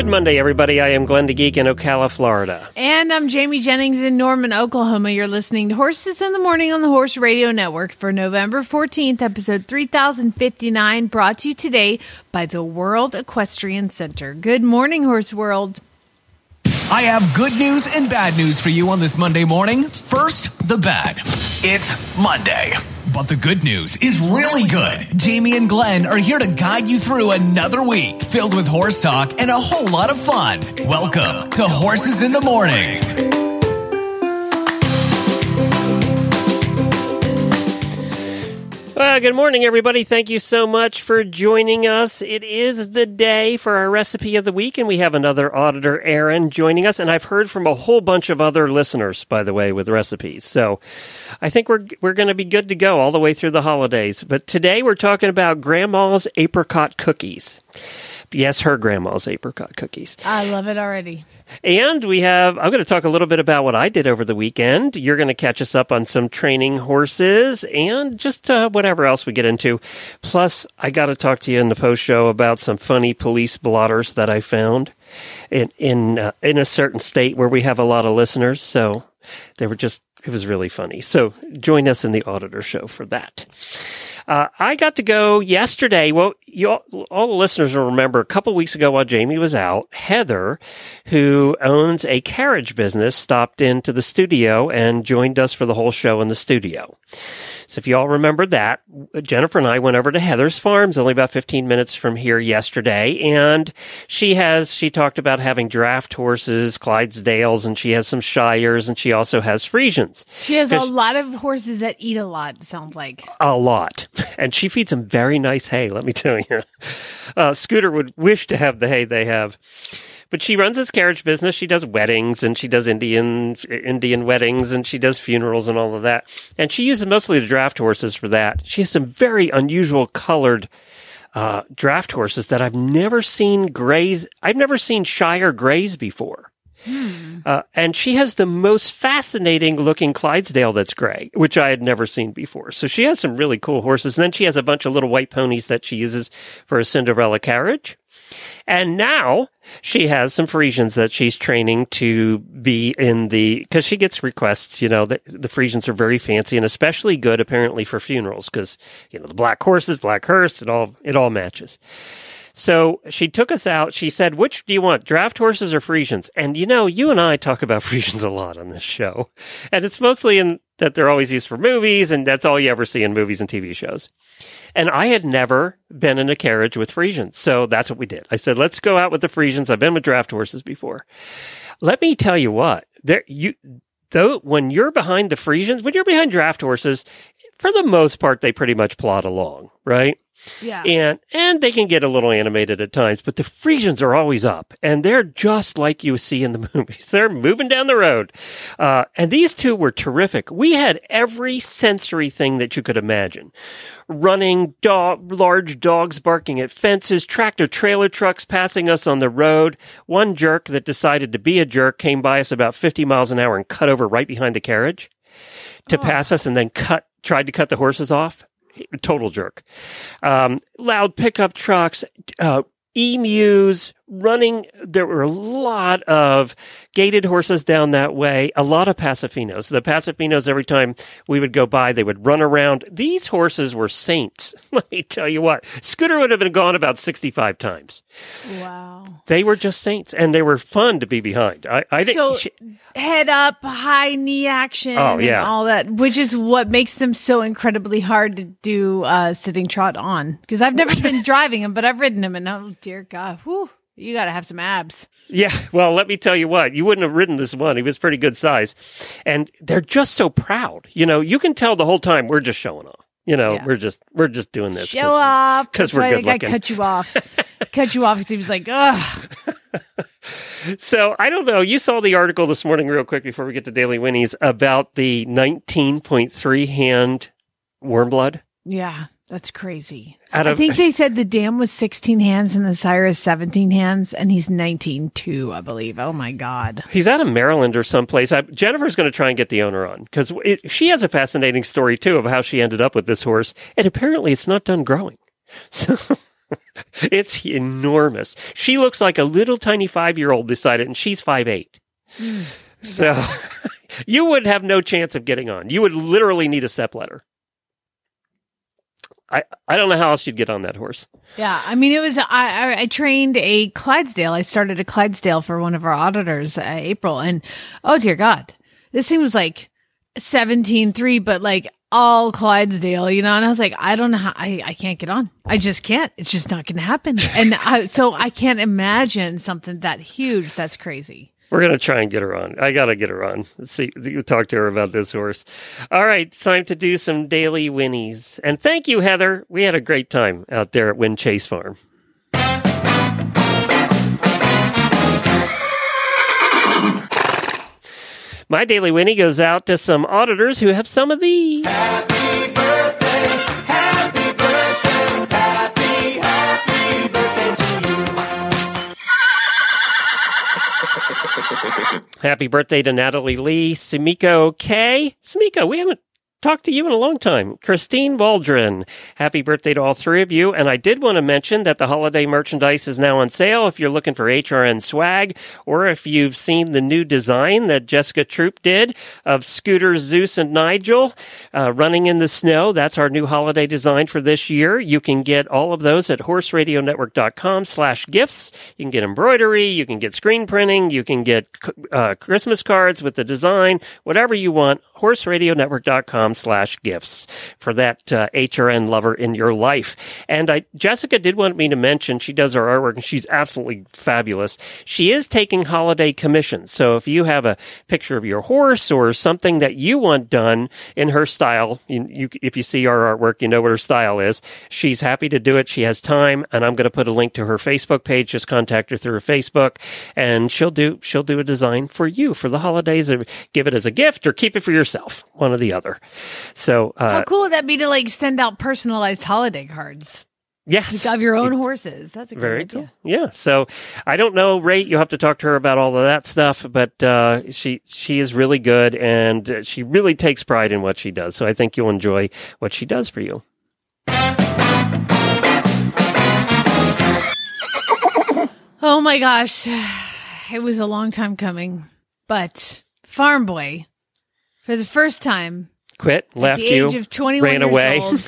Good Monday, everybody. I am Glenn the Geek in Ocala, Florida. And I'm Jamie Jennings in Norman, Oklahoma. You're listening to Horses in the Morning on the Horse Radio Network for November 14th, episode 3059, brought to you today by the World Equestrian Center. Good morning, Horse World. I have good news and bad news for you on this Monday morning. First, the bad. It's Monday. But the good news is really good. Jamie and Glenn are here to guide you through another week filled with horse talk and a whole lot of fun. Welcome to Horses in the Morning. Well, good morning, everybody. Thank you so much for joining us. It is the day for our recipe of the week, and we have another auditor, Erin, joining us. And I've heard from a whole bunch of other listeners, by the way, with recipes. So I think we're we're going to be good to go all the way through the holidays. But today we're talking about Grandma's apricot cookies. Yes, her grandma's apricot cookies. I love it already. And we have, I'm going to talk a little bit about what I did over the weekend. You're going to catch us up on some training horses and just uh, whatever else we get into. Plus, I got to talk to you in the post show about some funny police blotters that I found in in uh, in a certain state where we have a lot of listeners. So they were just, it was really funny. So join us in the auditor show for that. Uh, I got to go yesterday. Well, all, all the listeners will remember a couple weeks ago while Jamie was out, Heather, who owns a carriage business, stopped into the studio and joined us for the whole show in the studio. So if you all remember that, Jennifer and I went over to Heather's Farms, only about 15 minutes from here yesterday. And she has, she talked about having draft horses, Clydesdales, and she has some Shires, and she also has Friesians. She has a lot of horses that eat a lot, sounds like. A lot. And she feeds them very nice hay, let me tell you. Uh, Scooter would wish to have the hay they have. But she runs this carriage business. She does weddings and she does Indian Indian weddings and she does funerals and all of that. And she uses mostly the draft horses for that. She has some very unusual colored uh, draft horses that I've never seen graze. I've never seen Shire grays before. Uh, and she has the most fascinating looking Clydesdale that's gray, which I had never seen before. So she has some really cool horses. And then she has a bunch of little white ponies that she uses for a Cinderella carriage. And now she has some Friesians that she's training to be in the, because she gets requests, you know, the, the Friesians are very fancy and especially good apparently for funerals because, you know, the black horses, black hearse, it all, it all matches. So she took us out. She said, which do you want, draft horses or Friesians? And you know, you and I talk about Friesians a lot on this show. And it's mostly in that they're always used for movies and that's all you ever see in movies and TV shows. And I had never been in a carriage with Friesians. So that's what we did. I said, let's go out with the Friesians. I've been with draft horses before. Let me tell you what, there, you, though, when you're behind the Friesians, when you're behind draft horses, for the most part, they pretty much plod along, right? Yeah. And and they can get a little animated at times, but the Friesians are always up, and they're just like you see in the movies. They're moving down the road, uh, and these two were terrific. We had every sensory thing that you could imagine: running, dog, large dogs barking at fences, tractor trailer trucks passing us on the road. One jerk that decided to be a jerk came by us about fifty miles an hour and cut over right behind the carriage to pass us, and then cut tried to cut the horses off total jerk. Um, loud pickup trucks, uh, emus running. There were a lot of gated horses down that way, a lot of Paso Finos. The Paso Finos, every time we would go by, they would run around. These horses were saints. Let me tell you what, Scooter would have been gone about 65 times. Wow. They were just saints and they were fun to be behind. I, I. So she- head up, high knee action, Oh, and yeah. all that, which is what makes them so incredibly hard to do uh, sitting trot on. Because I've never been driving them, but I've ridden them, and oh dear God, whew, you got to have some abs. Yeah, well, let me tell you what, you wouldn't have ridden this one. He was pretty good size. And they're just so proud. You know, you can tell the whole time we're just showing off. You know, Yeah. we're just we're just doing this. Show off. Because we're good looking. cut you off. cut you off because he was like, ugh. So I don't know. You saw the article this morning, real quick, before we get to Daily Whinnies, about the 19.3 hand warm blood. Yeah, that's crazy. Out I of- think they said the dam was 16 hands and the sire is 17 hands, and he's 19 too, I believe. Oh my God. He's out of Maryland or someplace. I, Jennifer's going to try and get the owner on because she has a fascinating story too of how she ended up with this horse, and apparently it's not done growing. So it's enormous. She looks like a little tiny five year old beside it, and she's five eight. Mm. so you would have no chance of getting on. You would literally need a step ladder. I, I don't know how else you'd get on that horse. Yeah, I mean, it was. I, I, I trained a Clydesdale. I started a Clydesdale for one of our auditors, uh, April, and oh dear God, this thing was like seventeen three, but like all Clydesdale, you know. And I was like, I don't know how. I I can't get on. I just can't. It's just not going to happen. And I, so I can't imagine something that huge. That's crazy. We're gonna try and get her on. I gotta get her on. Let's see. You talk to her about this horse. All right, time to do some daily whinnies. And thank you, Heather. We had a great time out there at Win Chase Farm. My daily whinnie goes out to some auditors who have some of these. Happy birthday to Natalie Lee, Sumiko K. Sumiko, we haven't talked to you in a long time. Christine Waldron, happy birthday to all three of you. And I did want to mention that the holiday merchandise is now on sale if you're looking for HRN swag or if you've seen the new design that Jessica Troup did of Scooter, Zeus, and Nigel uh, running in the snow. That's our new holiday design for this year. You can get all of those at horseradionetwork.com slash gifts. You can get embroidery, you can get screen printing, you can get uh, Christmas cards with the design, whatever you want. horseradionetwork.com slash gifts for that uh, HRN lover in your life. And I, Jessica did want me to mention she does her artwork and she's absolutely fabulous. She is taking holiday commissions. So if you have a picture of your horse or something that you want done in her style, you, you, if you see our artwork, you know what her style is. She's happy to do it. She has time, and I'm going to put a link to her Facebook page. Just contact her through Facebook, and she'll do she'll do a design for you for the holidays. Give it as a gift, or keep it for yourself, one or the other. So uh, How cool would that be to like send out personalized holiday cards yes, of your own horses? That's a great Very idea. cool. Yeah. So I don't know rate. You'll have to talk to her about all of that stuff, but uh, she she is really good and uh, she really takes pride in what she does. So I think you'll enjoy what she does for you. Oh my gosh. It was a long time coming. But Farm Boy, for the first time, Quit, at left the you, age of 21 ran away. old,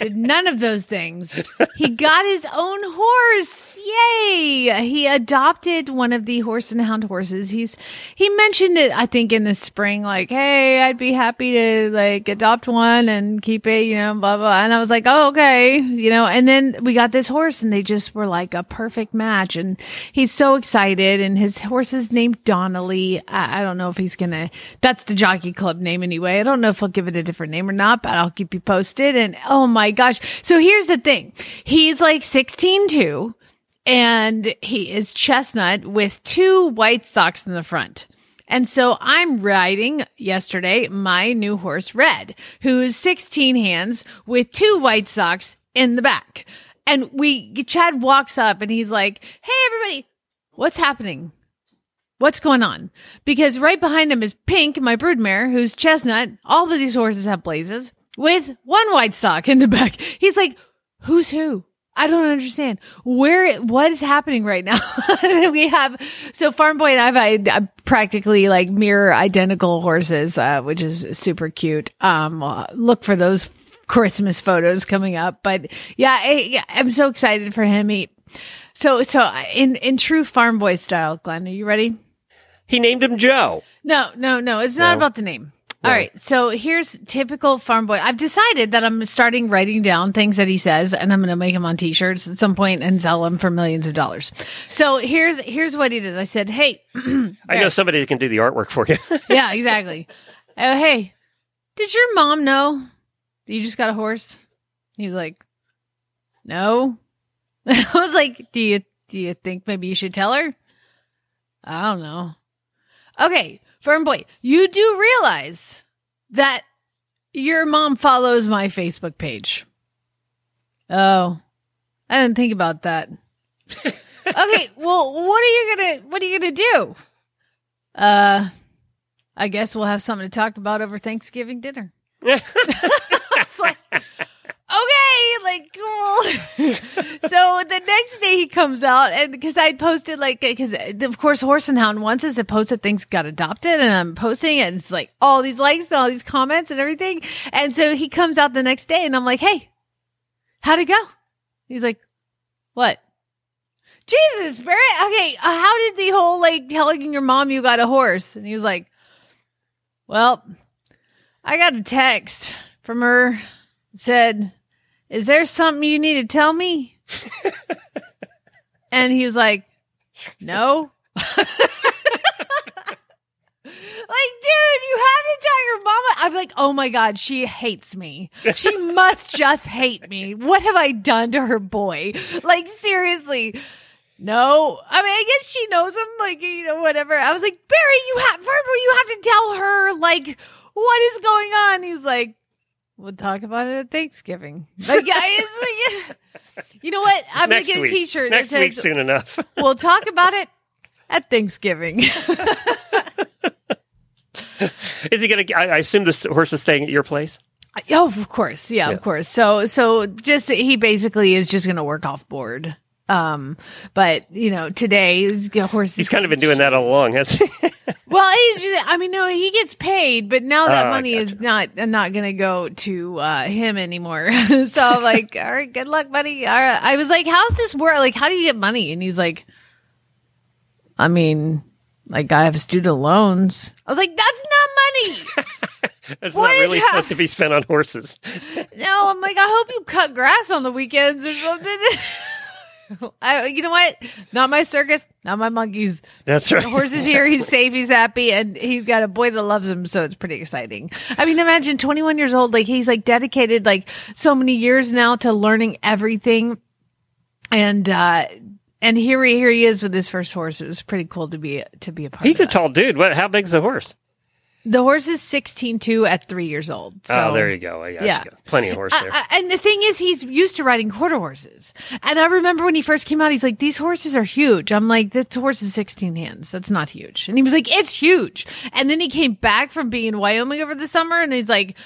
did none of those things. He got his own horse. Yay! He adopted one of the horse and hound horses. He's he mentioned it I think in the spring like, "Hey, I'd be happy to like adopt one and keep it, you know, blah blah." And I was like, "Oh, okay." You know, and then we got this horse and they just were like a perfect match and he's so excited and his horse is named Donnelly. I, I don't know if he's to That's the jockey club name anyway. I don't know if he'll give it a different name or not, but I'll keep you posted and oh my gosh. So here's the thing. He's like 16 too and he is chestnut with two white socks in the front. And so I'm riding yesterday my new horse Red, who's 16 hands with two white socks in the back. And we Chad walks up and he's like, "Hey everybody, what's happening? What's going on?" Because right behind him is Pink, my broodmare, who's chestnut. All of these horses have blazes with one white sock in the back. He's like, "Who's who?" I don't understand where what is happening right now. we have so Farm Boy and I've I, I practically like mirror identical horses, uh, which is super cute. Um, uh, look for those Christmas photos coming up, but yeah, I, I'm so excited for him. He, so so in in true Farm Boy style, Glenn, are you ready? He named him Joe. No, no, no. It's not No. about the name. All right. So here's typical farm boy. I've decided that I'm starting writing down things that he says and I'm going to make them on t-shirts at some point and sell them for millions of dollars. So here's, here's what he did. I said, Hey, I know somebody that can do the artwork for you. yeah, exactly. Oh, hey, did your mom know that you just got a horse? He was like, no. I was like, do you, do you think maybe you should tell her? I don't know. Okay, firm boy, you do realize that your mom follows my Facebook page. Oh, I didn't think about that. okay, well, what are you gonna what are you gonna do? Uh, I guess we'll have something to talk about over Thanksgiving dinner. it's like, okay, like cool. so the next day he comes out, and because I posted like, because of course Horse and Hound wants us to post that things got adopted, and I'm posting it, and it's like all these likes and all these comments and everything. And so he comes out the next day, and I'm like, hey, how'd it go? He's like, what? Jesus, Barrett. Okay, uh, how did the whole like telling your mom you got a horse? And he was like, well, I got a text from her. Said, is there something you need to tell me? and he's like, no. Like, dude, you have to tell your mama. I'm like, oh my God, she hates me. She must just hate me. What have I done to her boy? Like, seriously. No, I mean, I guess she knows him, like, you know, whatever. I was like, Barry, you have, Verbal, you have to tell her, like, what is going on? He's like, we'll talk about it at Thanksgiving. Like, yeah, like, you know what? I'm going to get week. a t-shirt Next that week says, soon enough. we'll talk about it at Thanksgiving. Is he gonna? I, I assume this horse is staying at your place. Oh, of course. Yeah, Yeah. of course. So, so just he basically is just going to work off board. Um, but you know, today is the horse. He's kind of been doing that all along, hasn't he? well, he's just, I mean, no, he gets paid, but now that Oh, money is not not going to go to uh, him anymore. so I'm like, all right, good luck, buddy. All right. I was like, how's this work? Like, how do you get money? And he's like, I mean, like I have student loans. I was like, that's not money. It's What not really hap- supposed to be spent on horses. No, I'm like, I hope you cut grass on the weekends or something. I, you know what? Not my circus, not my monkeys. That's right. The horse is here. He's safe. He's happy, and he's got a boy that loves him. So it's pretty exciting. I mean, imagine 21 years old. Like he's like dedicated like so many years now to learning everything, and uh and here he here he is with his first horse. It was pretty cool to be to be a part. Of. He's a that. tall dude. What? How big's the horse? The horse is 16.2 at three years old. Oh, so oh, there you go. I got yeah. Plenty of horse there. And the thing is, he's used to riding quarter horses. And I remember when he first came out, he's like, these horses are huge. I'm like, this horse is 16 hands. That's not huge. And he was like, it's huge. And then he came back from being in Wyoming over the summer and he's like,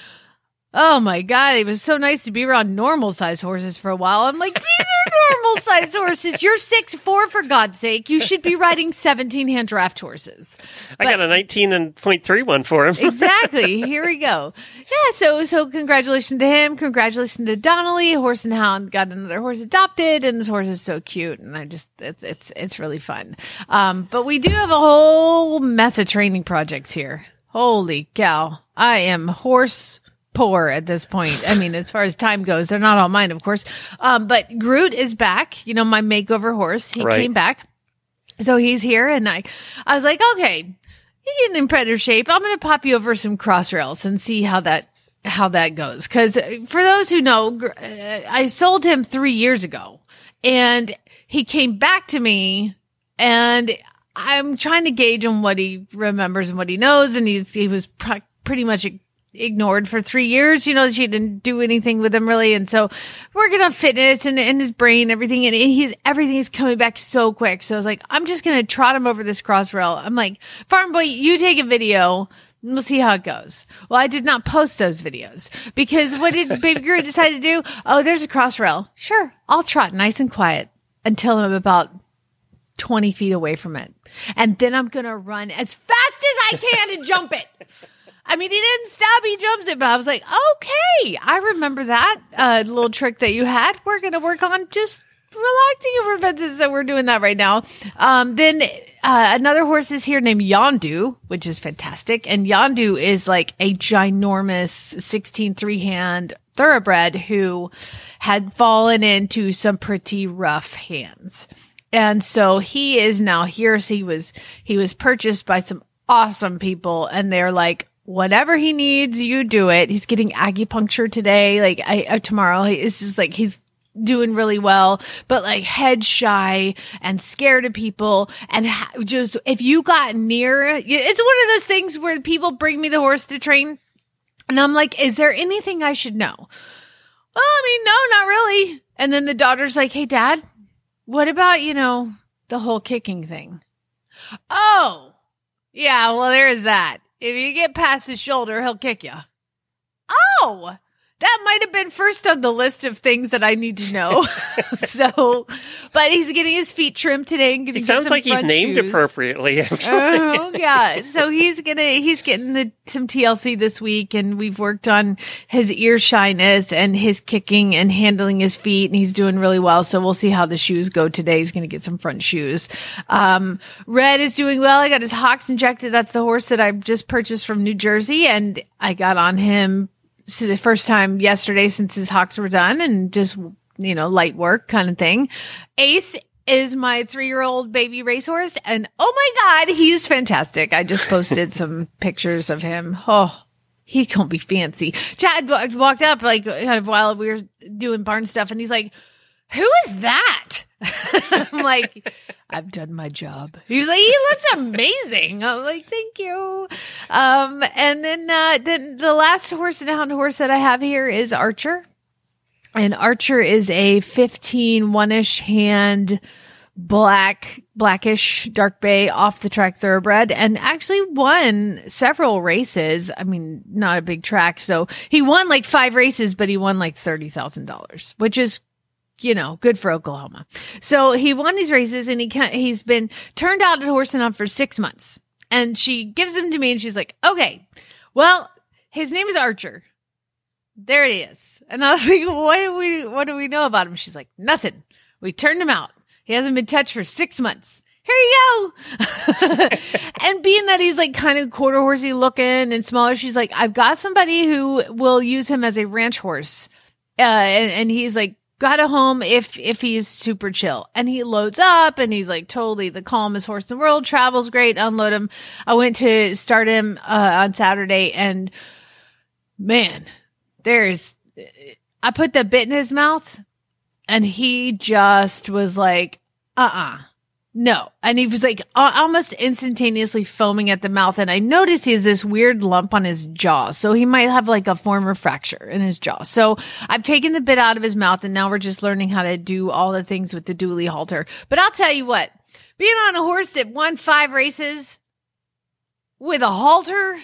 Oh my God, it was so nice to be around normal sized horses for a while. I'm like, these are normal sized horses. You're six four for God's sake. You should be riding 17 hand draft horses. I got a 19 and point three one for him. exactly. Here we go. Yeah. So, so congratulations to him. Congratulations to Donnelly. Horse and Hound got another horse adopted, and this horse is so cute. And I just, it's, it's, it's really fun. Um, but we do have a whole mess of training projects here. Holy cow. I am horse poor at this point. I mean, as far as time goes, they're not all mine, of course. Um, but Groot is back. You know, my makeover horse. He Right. came back. So he's here and I, I was like, okay, you're getting in predator shape. I'm going to pop you over some cross rails and see how that, how that goes. Cause uh, for those who know, uh, I sold him three years ago and he came back to me and I'm trying to gauge on what he remembers and what he knows. And he's, he was pr- pretty much ignored for three years. You know, she didn't do anything with him really. And so working on fitness and, and his brain, everything. And he's, everything is coming back so quick. So I was like, I'm just going to trot him over this cross rail. I'm like, farm boy, you take a video. and We'll see how it goes. Well, I did not post those videos because what did Baby Groot decide to do? Oh, there's a cross rail. Sure. I'll trot nice and quiet until I'm about 20 feet away from it. And then I'm going to run as fast as I can and jump it. I mean, he didn't stop, he jumps it, but I was like, okay, I remember that uh, little trick that you had. We're going to work on just relaxing over fences. So we're doing that right now. Um, then uh, another horse is here named Yondu, which is fantastic. And Yondu is like a ginormous 16 three hand thoroughbred who had fallen into some pretty rough hands. And so he is now here. So he was, he was purchased by some awesome people and they're like, whatever he needs, you do it. He's getting acupuncture today. Like I, uh, tomorrow, it's just like, he's doing really well, but like head shy and scared of people. And ha- just if you got near, it's one of those things where people bring me the horse to train, and I'm like, is there anything I should know? Well, I mean, no, not really. And then the daughter's like, hey, dad, what about, you know, the whole kicking thing? Oh, yeah, well, there is that. If you get past his shoulder, he'll kick you. Oh, that might have been first on the list of things that I need to know. so, but he's getting his feet trimmed today and He sounds like he's named shoes. appropriately. Actually, Oh yeah, so he's gonna he's getting the some TLC this week, and we've worked on his ear shyness and his kicking and handling his feet, and he's doing really well. So we'll see how the shoes go today. He's gonna get some front shoes. Um, Red is doing well. I got his hocks injected. That's the horse that I just purchased from New Jersey, and I got on him the first time yesterday since his hocks were done, and just you know light work kind of thing. Ace is my three year old baby racehorse. And oh my God, he's fantastic. I just posted some pictures of him. Oh, he can't be fancy. Chad walked up like kind of while we were doing barn stuff and he's like, who is that? I'm like, I've done my job. He's like, he looks amazing. I'm like, thank you. Um, and then, uh, then the last horse and hound horse that I have here is Archer. And Archer is a 15 one-ish hand black, blackish dark bay off the track thoroughbred and actually won several races. I mean, not a big track. So he won like five races, but he won like $30,000, which is you know, good for Oklahoma. So he won these races and he can he's been turned out at Horse and Hound for six months. And she gives him to me and she's like, okay, well, his name is Archer. There he is. And I was like, what do we, what do we know about him? She's like, nothing. We turned him out. He hasn't been touched for six months. Here you go. and being that he's like kind of quarter horsey looking and smaller, she's like, I've got somebody who will use him as a ranch horse. Uh, and, and he's like, got a home if if he's super chill. And he loads up and he's like totally the calmest horse in the world travels great unload him. I went to start him uh, on saturday and man there's i put the bit in his mouth and he just was like uh-uh no. And he was like almost instantaneously foaming at the mouth. And i noticed he has this weird lump on his jaw. So he might have like a former fracture in his jaw. So i've taken the bit out of his mouth and now we're just learning how to do all the things with the dually halter. But i'll tell you what. Being on a horse that won five races with a halter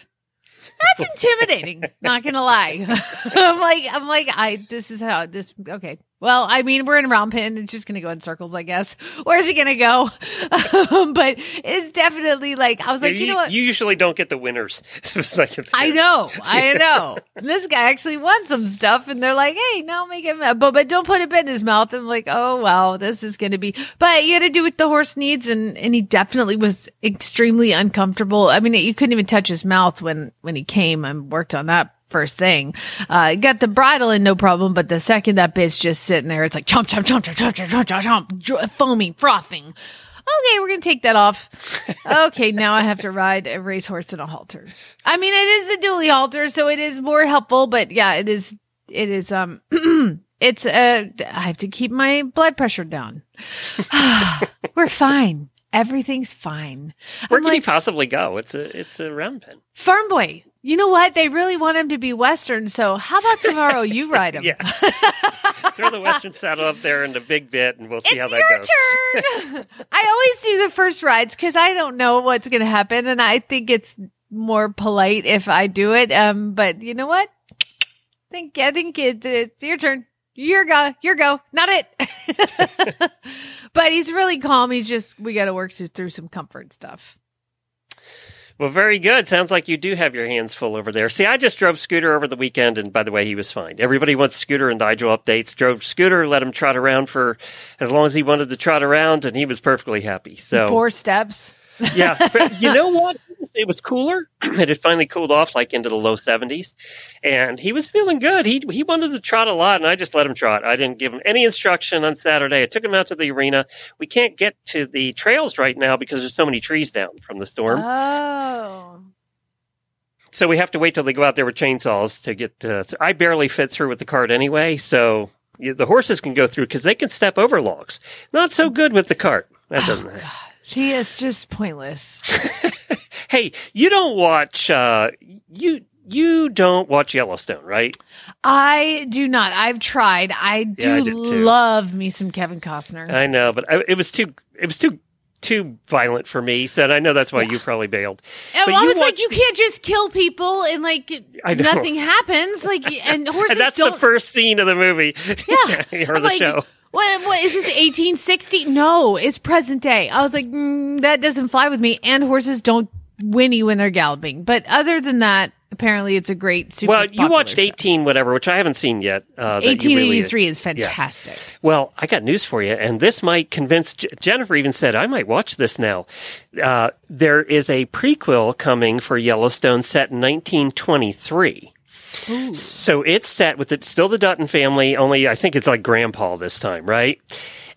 that's intimidating. Not gonna lie. I'm like i'm like i this is how this okay well i mean we're in a round pen it's just gonna go in circles i guess where's it gonna go um, but it's definitely like i was like you, know what you usually don't get the winners. Like- I know, I know. This guy actually won some stuff, and they're like, "Hey, no, make him, but but don't put a bit in his mouth." I'm like, "Oh wow, this is going to be." But you had to do what the horse needs, and and he definitely was extremely uncomfortable. I mean, you couldn't even touch his mouth when when he came. and worked on that first thing. Uh, got the bridle in no problem, but the second that bit's just sitting there, it's like chomp chomp chomp chomp chomp chomp chomp chomp, chomp foaming, frothing. Okay, we're gonna take that off. Okay, now I have to ride a racehorse in a halter. I mean, it is the dually halter, so it is more helpful. But yeah, it is. It is. Um, it's. Uh, I have to keep my blood pressure down. we're fine. Everything's fine. Where I'm can he possibly go? It's a it's a round pen. Farm boy. You know what? They really want him to be Western. So how about tomorrow you ride him? Yeah. Throw the western saddle up there in the big bit, and we'll see how it's that your goes. turn. I always do the first rides because I don't know what's going to happen, and I think it's more polite if I do it. Um, but you know what? I think I think it's, it's your turn. Your go. Your go. Not it. but he's really calm. He's just we got to work through some comfort stuff. Well, very good. Sounds like you do have your hands full over there. See, I just drove Scooter over the weekend, and by the way, he was fine. Everybody wants Scooter and Nigel updates. Drove Scooter, let him trot around for as long as he wanted to trot around, and he was perfectly happy. So Four steps. yeah, but you know what? It was cooler. And it had finally cooled off, like into the low seventies, and he was feeling good. He he wanted to trot a lot, and I just let him trot. I didn't give him any instruction on Saturday. I took him out to the arena. We can't get to the trails right now because there's so many trees down from the storm. Oh. so we have to wait till they go out there with chainsaws to get. Uh, I barely fit through with the cart anyway, so the horses can go through because they can step over logs. Not so good with the cart. That doesn't. See, it's just pointless. hey, you don't watch. Uh, you you don't watch Yellowstone, right? I do not. I've tried. I Yeah, do I love me some Kevin Costner. I know, but I, it was too. It was too too violent for me. So I know that's why you probably bailed. And But I was like, you can't just kill people and like nothing happens. Like, and horses And that's don't. the first scene of the movie. Yeah, or I'm the like, show. What? What is this? 1860? No, it's present day. I was like, mm, that doesn't fly with me. And horses don't whinny when they're galloping. But other than that, apparently, it's a great. Super Well, you watched show. 18 whatever, which I haven't seen yet. Uh, that really- 1883 is Yes. fantastic. Well, I got news for you, and this might convince J- Jennifer. Even said I might watch this now. Uh, there is a prequel coming for Yellowstone set in 1923. So it's set with it still the Dutton family, only I think it's like Grandpa this time, right?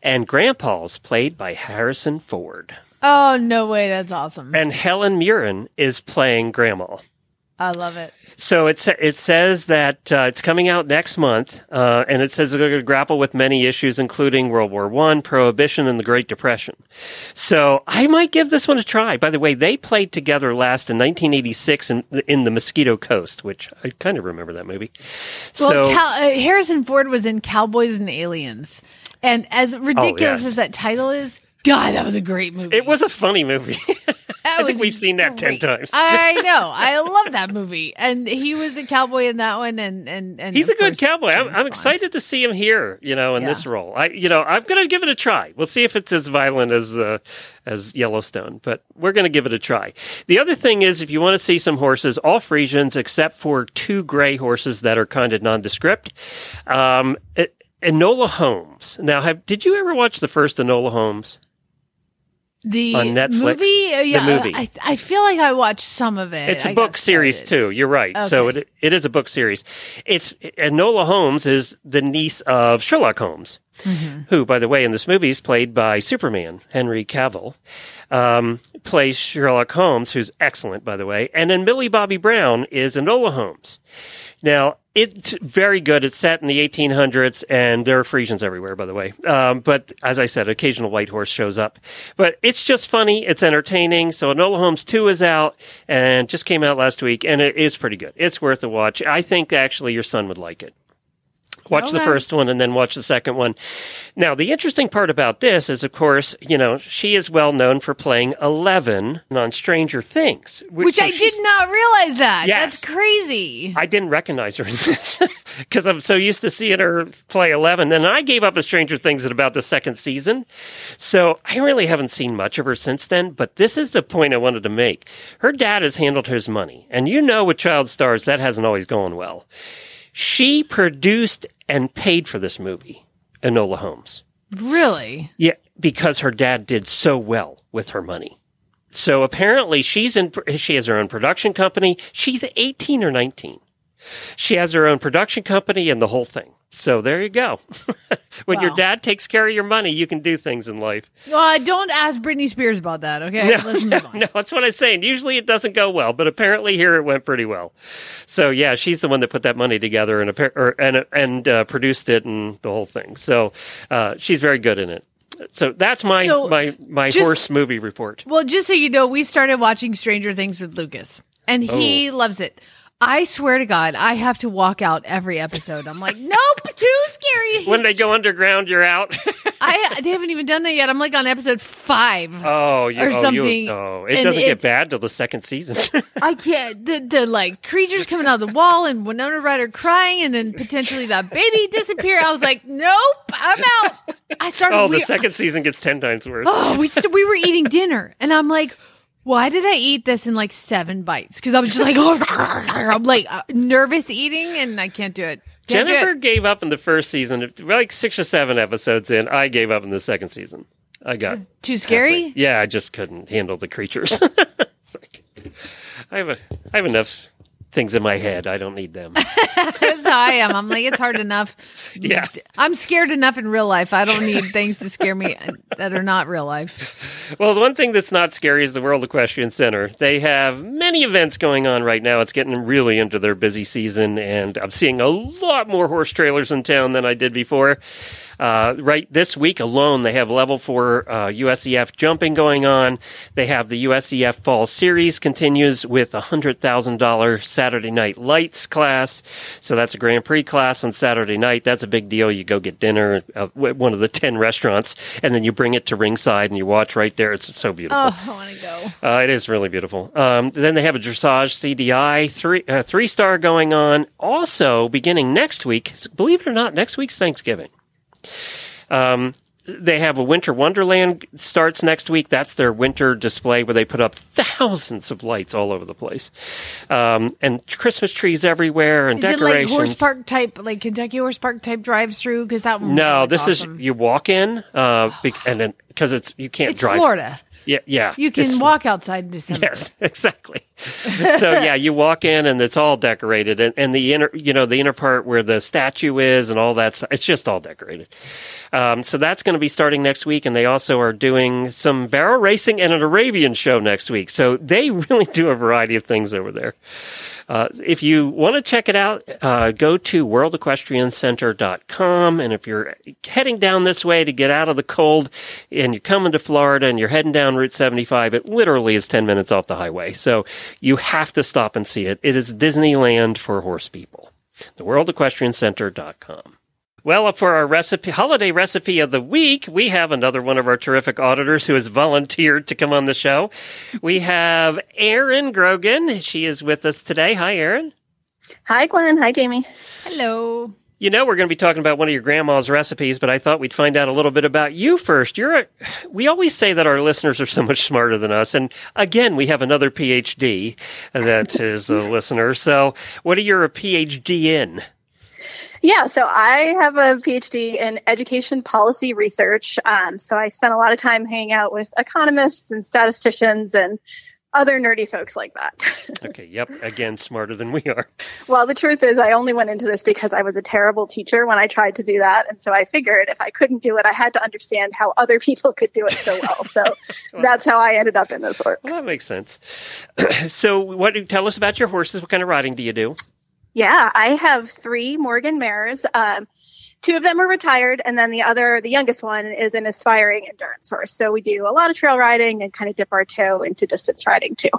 And Grandpa's played by Harrison Ford, Oh no way! That's awesome. and Helen Mirren is playing Grandma. I love it. So it it says that uh, it's coming out next month, uh, and it says they're going to grapple with many issues, including World War One, Prohibition, and the Great Depression. So I might give this one a try. By the way, they played together last in 1986 in, in the Mosquito Coast, which I kind of remember that movie. Well, so Cal- uh, Harrison Ford was in Cowboys and Aliens, and as ridiculous yes. as that title is, God, that was a great movie. it was a funny movie. I think we've seen that 10 times. I know. I love that movie, and he was a cowboy in that one, and and and He's a good cowboy. I'm, I'm excited to see him here, you know, in Yeah. this role. I, you know, I'm going to give it a try. We'll see if it's as violent as uh, as Yellowstone, but we're going to give it a try. The other thing is, if you want to see some horses, all Friesians except for two gray horses that are kind of nondescript. Um, it, Enola Holmes. Now, have did you ever watch the first Enola Holmes? The on Netflix, movie, Uh, the yeah, movie. I, I feel like I watched some of it. It's a I book series too. You're right. So it it is a book series. It's Enola Holmes is the niece of Sherlock Holmes, Mm-hmm. who, by the way, in this movie is played by Superman Henry Cavill. Um, plays Sherlock Holmes, who's excellent, by the way. And then Millie Bobby Brown is Enola Holmes. Now, it's very good. It's set in the 1800s, and there are Friesians everywhere, by the way. Um, but as I said, occasional white horse shows up. But it's just funny. It's entertaining. So Enola Holmes 2 is out and just came out last week, and it is pretty good. It's worth a watch. I think actually your son would like it. Watch the first one and then watch the second one. Now, the interesting part about this is, of course, you know, she is well known for playing Eleven on Stranger Things. Which so I did not realize that. Yes. That's crazy. I didn't recognize her in this because I'm so used to seeing her play Eleven. Then I gave up on Stranger Things at about the second season, so I really haven't seen much of her since then. But this is the point I wanted to make. Her dad has handled his money, and you know, with child stars, that hasn't always gone well. She produced and paid for this movie, Enola Holmes. Really? Yeah, because her dad did so well with her money. So apparently she's in she has her own production company. She's 18 or 19. She has her own production company and the whole thing. So there you go. when your dad takes care of your money, you can do things in life. Well, don't ask Britney Spears about that. Okay, let's move on. No, that's what I'm saying. Usually it doesn't go well, but apparently here it went pretty well. So yeah, she's the one that put that money together and or, and and uh, produced it and the whole thing. So uh, she's very good in it. So that's my So, my my just- horse movie report. Well, just so you know, we started watching Stranger Things with Lucas, and he Oh. loves it. I swear to God, I have to walk out every episode. I'm like, nope, too scary. When they go underground, you're out. I they haven't even done that yet. I'm like on episode five. oh, you, Or oh, something. You, oh, it And doesn't it- get bad till the second season. I can't. The the like creatures coming out of the wall and Winona Ryder crying, and then potentially that baby disappear. I was like, nope, I'm out. I started. oh, the we- second season gets ten times worse. Oh, we st- we were eating dinner, and I'm like, why did I eat this in like seven bites? Because I was just like, I'm like uh, nervous eating, and I can't do it. Can't do Jennifer it. gave up in the first season. Like six or seven episodes in, I gave up in the second season. I got too scary. halfway. Yeah, I just couldn't handle the creatures. It's like, I have a, I have enough things in my head. I don't need them. That's how I am. I'm like, it's hard enough. Yeah. I'm scared enough in real life. I don't need things to scare me that are not real life. Well, the one thing that's not scary is the World Equestrian Center. They have many events going on right now. It's getting really into their busy season, and I'm seeing a lot more horse trailers in town than I did before. Uh, right this week alone, they have level four uh, USEF jumping going on. They have the USEF Fall Series continues with a hundred thousand dollar Saturday Night Lights class. So that's a Grand Prix class on Saturday night. That's a big deal. You go get dinner at one of the ten restaurants, and then you bring it to ringside and you watch right there. It's so beautiful. Oh, I want to go. Uh, it is really beautiful. Um, then they have a dressage CDI three uh, three star going on. Also beginning next week. Believe it or not, next week's Thanksgiving. Um, they have a winter wonderland starts next week. That's their winter display where they put up thousands of lights all over the place, um, and Christmas trees everywhere and Is it like decorations. horse park type, like Kentucky horse park type drives through? Because that no, this awesome. is you walk in, uh, and then because it's you can't It's drive. Florida. Yeah, yeah. You can walk outside in December. Yes, exactly. so yeah, you walk in and it's all decorated, and, and the inner, you know, the inner part where the statue is and all that. stuff, It's just all decorated. Um, so that's going to be starting next week, and they also are doing some barrel racing and an Arabian show next week. So they really do a variety of things over there. Uh, if you want to check it out, uh, go to worldequestriancenter.com. And if you're heading down this way to get out of the cold and you're coming to Florida and you're heading down Route 75, it literally is 10 minutes off the highway. So you have to stop and see it. It is Disneyland for horse people. The worldequestriancenter.com. Well, for our recipe, holiday recipe of the week, we have another one of our terrific auditors who has volunteered to come on the show. We have Erin Grogan. She is with us today. Hi, Erin. Hi, Glenn. Hi, Jamie. Hello. You know, we're going to be talking about one of your grandma's recipes, but I thought we'd find out a little bit about you first. You're a, we always say that our listeners are so much smarter than us. And again, we have another PhD that is a listener. So what are you a PhD in? Yeah, so I have a PhD in education policy research. Um, so I spent a lot of time hanging out with economists and statisticians and other nerdy folks like that. Okay. Yep. Again, smarter than we are. well, the truth is, I only went into this because I was a terrible teacher when I tried to do that. And so I figured if I couldn't do it, I had to understand how other people could do it so well. So that's how I ended up in this work. Well, that makes sense. so what tell us about your horses? What kind of riding do you do? Yeah, I have three Morgan mares. Um, two of them are retired, and then the other, the youngest one, is an aspiring endurance horse. So we do a lot of trail riding and kind of dip our toe into distance riding too.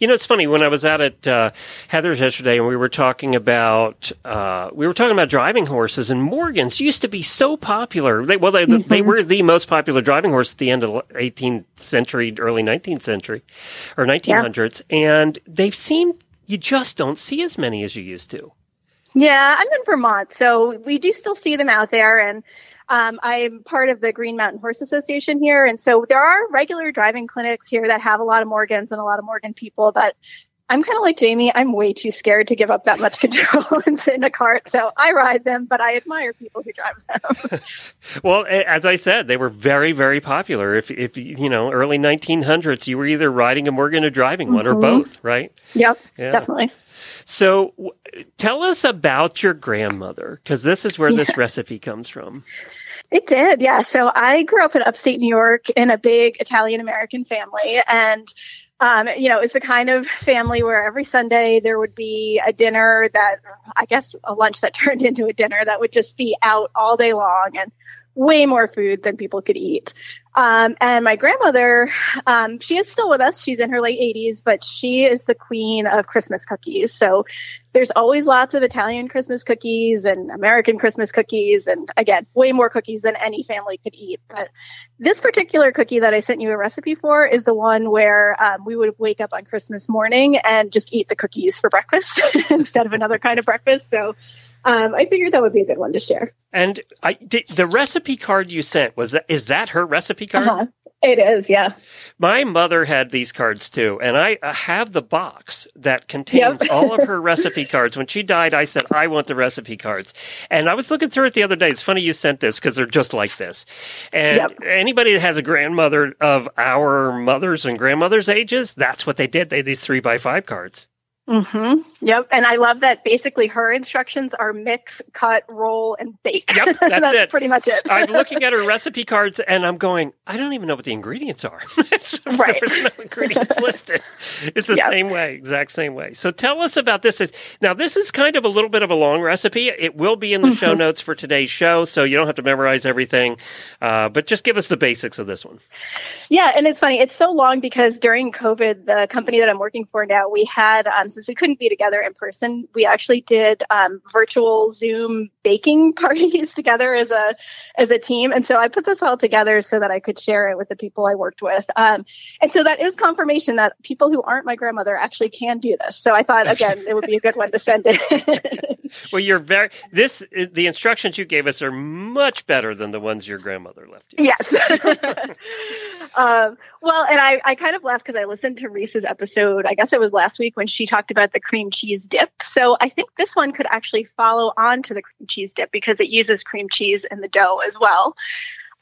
You know, it's funny when I was out at uh, Heather's yesterday, and we were talking about uh, we were talking about driving horses, and Morgans used to be so popular. They, well, they, they were the most popular driving horse at the end of the 18th century, early 19th century, or 1900s, and they've seemed you just don't see as many as you used to. Yeah, I'm in Vermont, so we do still see them out there, and um, I'm part of the Green Mountain Horse Association here, and so there are regular driving clinics here that have a lot of Morgans and a lot of Morgan people, but. I'm kind of like Jamie. I'm way too scared to give up that much control and sit in a cart. So I ride them, but I admire people who drive them. Well, as I said, they were very, very popular. If, if you know, early 1900s, you were either riding a Morgan or driving one, or mm-hmm. both, right? yep, Yeah. definitely. So, tell us about your grandmother, because this is where this recipe comes from. It did, yeah. So I grew up in upstate New York in a big Italian American family. And, um, you know, it was the kind of family where every Sunday there would be a dinner that, I guess, a lunch that turned into a dinner that would just be out all day long. And way more food than people could eat. Um, and my grandmother, um, she is still with us. She's in her late 80s, but she is the queen of Christmas cookies. So there's always lots of Italian Christmas cookies and American Christmas cookies. And again, way more cookies than any family could eat. But this particular cookie that I sent you a recipe for is the one where um, we would wake up on Christmas morning and just eat the cookies for breakfast instead of another kind of breakfast. So um, I figured that would be a good one to share. And I, the, the recipe card you sent was that is that her recipe card? Uh-huh. It is, yeah. My mother had these cards too, and I have the box that contains Yep. all of her recipe cards. When she died, I said I want the recipe cards, and I was looking through it the other day. It's funny you sent this because they're just like this. And Yep. anybody that has a grandmother of our mothers and grandmothers' ages, that's what they did. They had these three by five cards. Hmm Yep. And I love that basically her instructions are mix, cut, roll, and bake. Yep, that's it. pretty much it. I'm looking at her recipe cards and I'm going, I don't even know what the ingredients are. Just- Right. There's no ingredients listed. It's the Yep. same way, exact same way. So tell us about this. Now, this is kind of a little bit of a long recipe. It will be in the show Mm-hmm. notes for today's show, so you don't have to memorize everything. Uh, but just give us the basics of this one. Yeah, and it's funny. It's so long because during COVID, the company that I'm working for now, we had um, since we couldn't be together in person, we actually did um, virtual Zoom baking parties together as a as a team. And so I put this all together so that I could share it with the people I worked with. Um, and so that is confirmation that people who aren't my grandmother actually can do this. So I thought again, it would be a good one to send it. Well, you're very, this, the instructions you gave us are much better than the ones your grandmother left you. Yes. um, well, and I, I kind of laughed because I listened to Reese's episode, I guess it was last week when she talked about the cream cheese dip. So I think this one could actually follow on to the cream cheese dip because it uses cream cheese in the dough as well.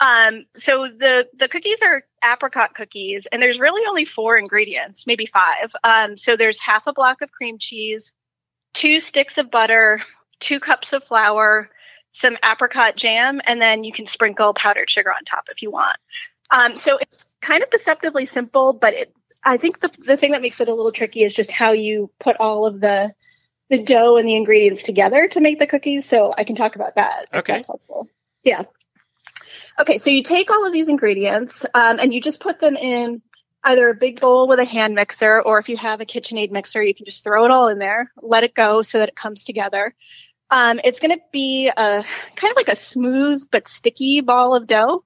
Um, so the, the cookies are apricot cookies and there's really only four ingredients, maybe five. Um, so there's half a block of cream cheese, two sticks of butter, two cups of flour, some apricot jam, and then you can sprinkle powdered sugar on top if you want. Um, so it's kind of deceptively simple, but it, I think the the thing that makes it a little tricky is just how you put all of the the dough and the ingredients together to make the cookies. So I can talk about that. Okay. that's helpful. Yeah. Okay, so you take all of these ingredients um, and you just put them in either a big bowl with a hand mixer, or if you have a KitchenAid mixer, you can just throw it all in there, let it go so that it comes together. Um, it's going to be a kind of like a smooth but sticky ball of dough,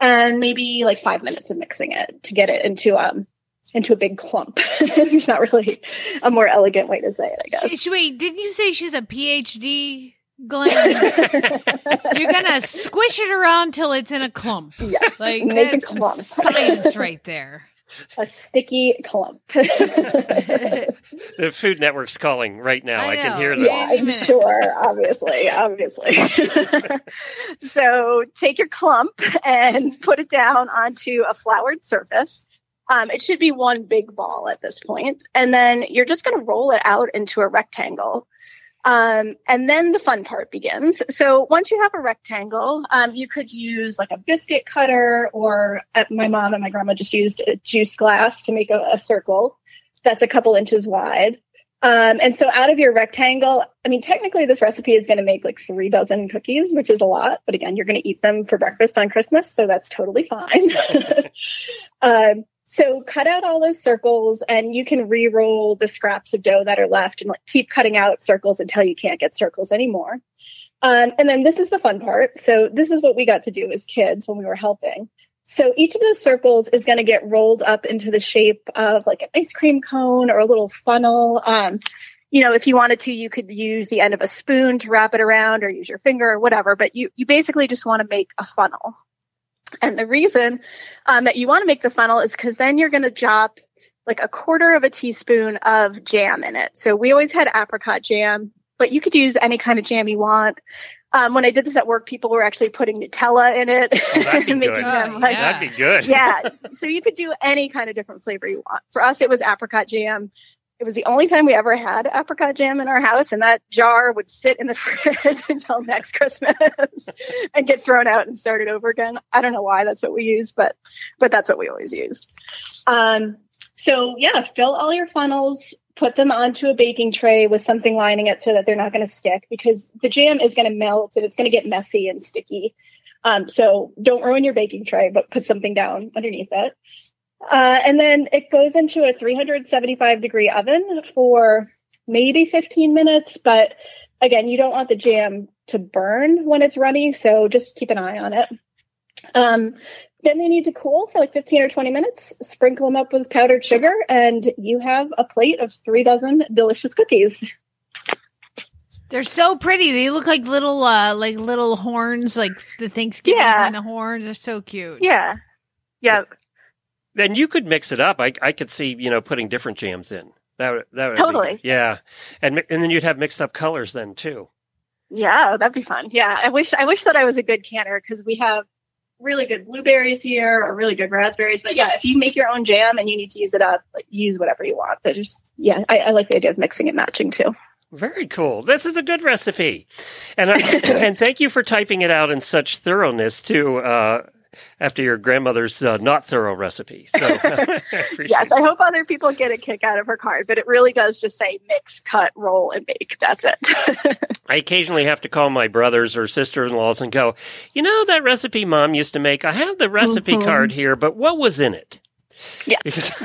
and maybe like five minutes of mixing it to get it into um into a big clump. There's not really a more elegant way to say it, I guess. Wait, didn't you say she's a PhD, Glenn? You're gonna squish it around till it's in a clump. yes, Like make a that's clump, science right there. A sticky clump. The Food Network's calling right now. I, I can hear them. Yeah, I'm sure. Obviously, obviously. so take your clump and put it down onto a floured surface. Um, it should be one big ball at this point, and then you're just going to roll it out into a rectangle. Um, and then the fun part begins. So once you have a rectangle, um, you could use like a biscuit cutter, or uh, my mom and my grandma just used a juice glass to make a, a circle that's a couple inches wide. Um, and so out of your rectangle, I mean, technically this recipe is going to make like three dozen cookies, which is a lot. But again, you're going to eat them for breakfast on Christmas. So that's totally fine. um, so cut out all those circles and you can re-roll the scraps of dough that are left and like keep cutting out circles until you can't get circles anymore. Um, and then this is the fun part. So this is what we got to do as kids when we were helping. So each of those circles is going to get rolled up into the shape of like an ice cream cone or a little funnel. Um, you know, if you wanted to, you could use the end of a spoon to wrap it around or use your finger or whatever, but you, you basically just want to make a funnel. And the reason um, that you want to make the funnel is because then you're going to drop like a quarter of a teaspoon of jam in it. So we always had apricot jam, but you could use any kind of jam you want. Um, when I did this at work, people were actually putting Nutella in it, Oh, that'd be making good. them Oh, like yeah. That'd be good. yeah. So you could do any kind of different flavor you want. For us, it was apricot jam. It was the only time we ever had apricot jam in our house, and that jar would sit in the fridge until next Christmas and get thrown out and started over again. I don't know why that's what we used, but but that's what we always used. Um, so yeah, fill all your funnels, put them onto a baking tray with something lining it so that they're not going to stick because the jam is going to melt and it's going to get messy and sticky. Um, so don't ruin your baking tray, but put something down underneath it. Uh, and then it goes into a 375 degree oven for maybe 15 minutes. But again, you don't want the jam to burn when it's runny. So just keep an eye on it. Um, then they need to cool for like 15 or 20 minutes. Sprinkle them up with powdered sugar, and you have a plate of three dozen delicious cookies. They're so pretty. They look like little, uh, like little horns, like the Thanksgiving Yeah. kind of horns. They're so cute. Yeah. Yeah. Then you could mix it up. I, I could see, you know, putting different jams in. That would, that would be- Totally. yeah. And and then you'd have mixed up colors then too. Yeah, that'd be fun. Yeah, I wish I wish that I was a good canner because we have really good blueberries here or really good raspberries. But yeah, if you make your own jam and you need to use it up, like, use whatever you want. They're just yeah, I, I like the idea of mixing and matching too. Very cool. This is a good recipe, and I, and thank you for typing it out in such thoroughness too. Uh, after your grandmother's uh, not thorough recipe, so I Yes, I hope other people get a kick out of her card, but it really does just say mix, cut, roll, and bake. That's it. I occasionally have to call my brothers or sisters in laws and go, you know, that recipe mom used to make? I have the recipe Mhm. card here, but what was in it? Yes.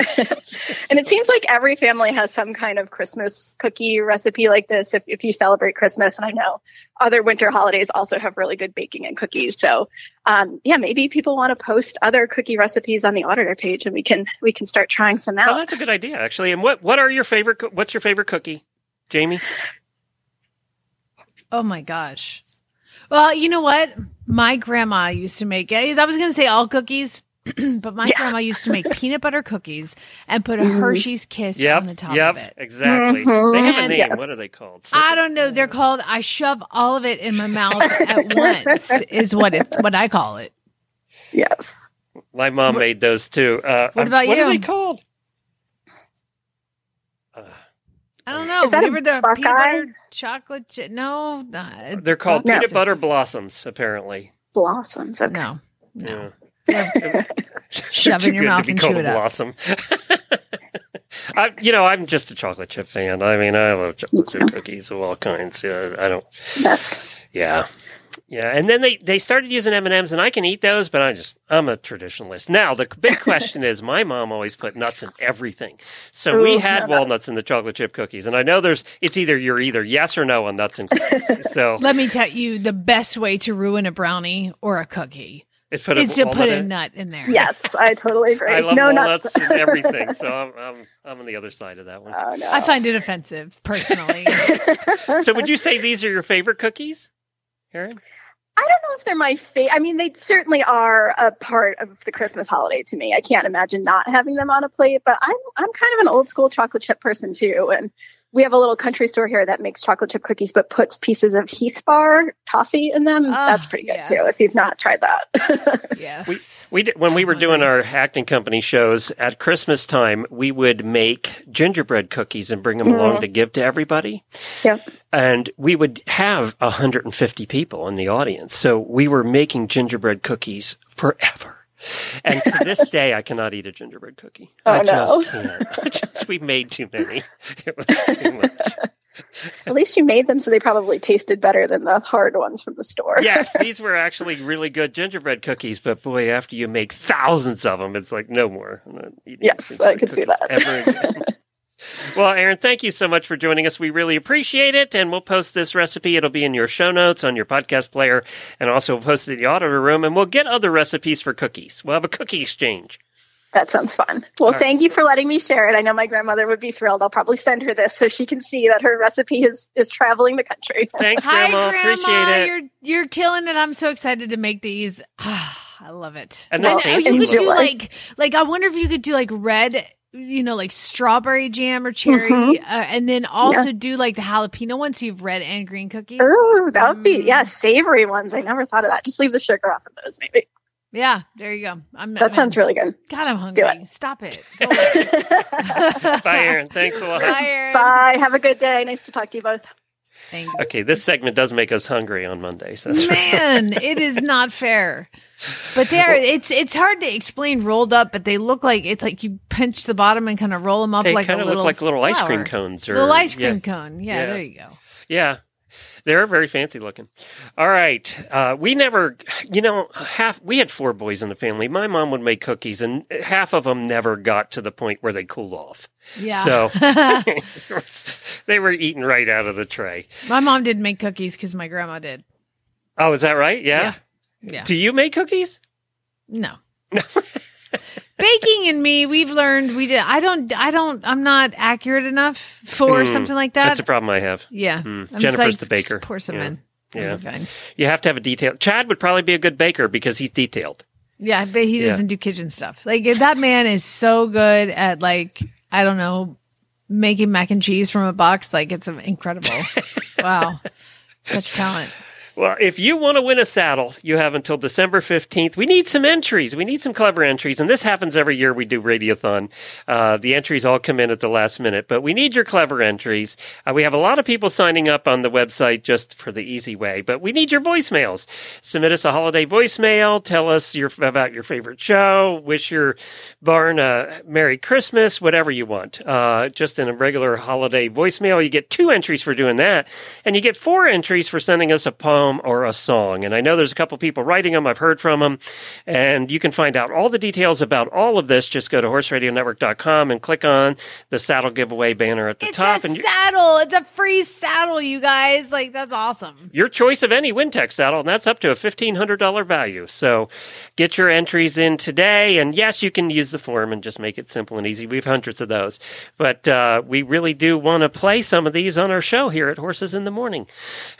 and it seems like every family has some kind of Christmas cookie recipe like this if, if you celebrate Christmas. And I know other winter holidays also have really good baking and cookies. So um, yeah, maybe people want to post other cookie recipes on the auditor page and we can we can start trying some Oh, out. that's a good idea, actually. And what what are your favorite? What's your favorite cookie, Jamie? Oh my gosh. Well, you know what? My grandma used to make I was going to say all cookies, but my Yeah. grandma used to make peanut butter cookies and put a Hershey's kiss Yep, on the top yep, of it. exactly. Mhm. They have a name. Yes. What are they called? I don't know. They're called I shove all of it in my mouth at once is what it what I call it. Yes. My mom made those too. Uh, What um, about What are you? they called? Uh, I don't know. Is that a Remember the Buckeye? peanut butter chocolate? Chip? No, uh, they're called No. peanut butter blossoms, apparently. Blossoms. Okay. No, no. Yeah. Shove Too in your good to mouth be and called chew it up. blossom. I, you know, I'm just a chocolate chip fan. I mean, I love chocolate chip too. cookies of all kinds. Yeah, I don't. Yes. Yeah, yeah. And then they they started using M and M's, and I can eat those, but I just I'm a traditionalist. Now the big question is, my mom always put nuts in everything, so we oh, had walnuts in the chocolate chip cookies, and I know there's it's either you're either yes or no on nuts and cookies. so Let me tell you, the best way to ruin a brownie or a cookie it's put is to put a in. nut in there. Yes, I totally agree. I love no walnuts nuts. and everything, so I'm, I'm I'm on the other side of that one. Oh, no. I find it offensive personally. So would you say these are your favorite cookies, Erin? I don't know if they're my favorite. I mean, they certainly are a part of the Christmas holiday to me. I can't imagine not having them on a plate, but I'm I'm kind of an old school chocolate chip person too. And we have a little country store here that makes chocolate chip cookies, but puts pieces of Heath Bar toffee in them. Ah, That's pretty good yes. too. If you've not tried that, yes. We did, when we were doing our acting company shows at Christmas time, we would make gingerbread cookies and bring them along to give to everybody. yeah. And we would have 150 people in the audience. So we were making gingerbread cookies forever. And to this day, I cannot eat a gingerbread cookie. Oh, I Oh, no. just can't. I just, we made too many. It was too much. At least you made them so they probably tasted better than the hard ones from the store. yes, these were actually really good gingerbread cookies, but boy, after you make thousands of them, it's like no more. I'm not eating Yes, I can see that. Ever again. well, Erin, thank you so much for joining us. We really appreciate it, and we'll post this recipe. It'll be in your show notes on your podcast player, and also we'll post it in the auditor room, and we'll get other recipes for cookies. We'll have a cookie exchange. That sounds fun. Well, right. thank you for letting me share it. I know my grandmother would be thrilled. I'll probably send her this so she can see that her recipe is is traveling the country. Thanks, Hi, Grandma. Grandma. Appreciate it. You're you're killing it. I'm so excited to make these. Ah, I love it. And they're And, uh, you could do like like I wonder if you could do like red, you know, like strawberry jam or cherry, Mhm. uh, and then also do like the jalapeno ones. So you've red and green cookies. Ooh, that would be Mm. yeah, savory ones. I never thought of that. Just leave the sugar off of those, maybe. Yeah, there you go. I'm, That sounds really good. God, I'm Do hungry. Stop it. Bye, Erin. Thanks a lot. Bye, Erin. Bye. Have a good day. Nice to talk to you both. Thanks. Okay, this segment does make us hungry on Mondays. That's Man, it is not fair. But they're it's it's hard to explain rolled up, but they look like it's like you pinch the bottom and kind of roll them up They like kind of little look like little ice cream cones or little ice yeah. cream cone. Yeah, Yeah. there you go. Yeah. They're very fancy looking. All right. Uh, we never, you know, half, we had four boys in the family. My mom would make cookies and half of them never got to the point where they cooled off. Yeah. So they were eating right out of the tray. my mom didn't make cookies because my grandma did. Oh, is that right? Yeah. Yeah. Do you make cookies? No. Baking and me, we've learned we did. I don't. I don't. I'm not accurate enough for Mm, something like that. That's a problem I have. yeah. Mm. Jennifer's like, the baker. Pour some Yeah. in. Yeah. Okay. You have to have a detail. Chad would probably be a good baker because he's detailed. Yeah, but he Yeah. doesn't do kitchen stuff. Like that man is so good at like I don't know making mac and cheese from a box. Like it's incredible. wow, such talent. Well, if you want to win a saddle, you have until December 15th. We need some entries. We need some clever entries. And this happens every year we do Radiothon. Uh, the entries all come in at the last minute, but we need your clever entries. Uh, we have a lot of people signing up on the website just for the easy way, but we need your voicemails. Submit us a holiday voicemail. Tell us your, about your favorite show. Wish your barn a Merry Christmas, whatever you want. Uh, just in a regular holiday voicemail, you get two entries for doing that. And you get four entries for sending us a poem or a song. And I know there's a couple people writing them. I've heard from them. And you can find out all the details about all of this. Just go to horseradionetwork.com and click on the saddle giveaway banner at the It's top. and saddle. It's a free saddle, you guys. Like that's awesome. your choice of any Wintec saddle, and that's up to a $1,500 value. So get your entries in today. And yes, you can use the form and just make it simple and easy. We have hundreds of those. But uh, we really do want to play some of these on our show here at Horses in the Morning.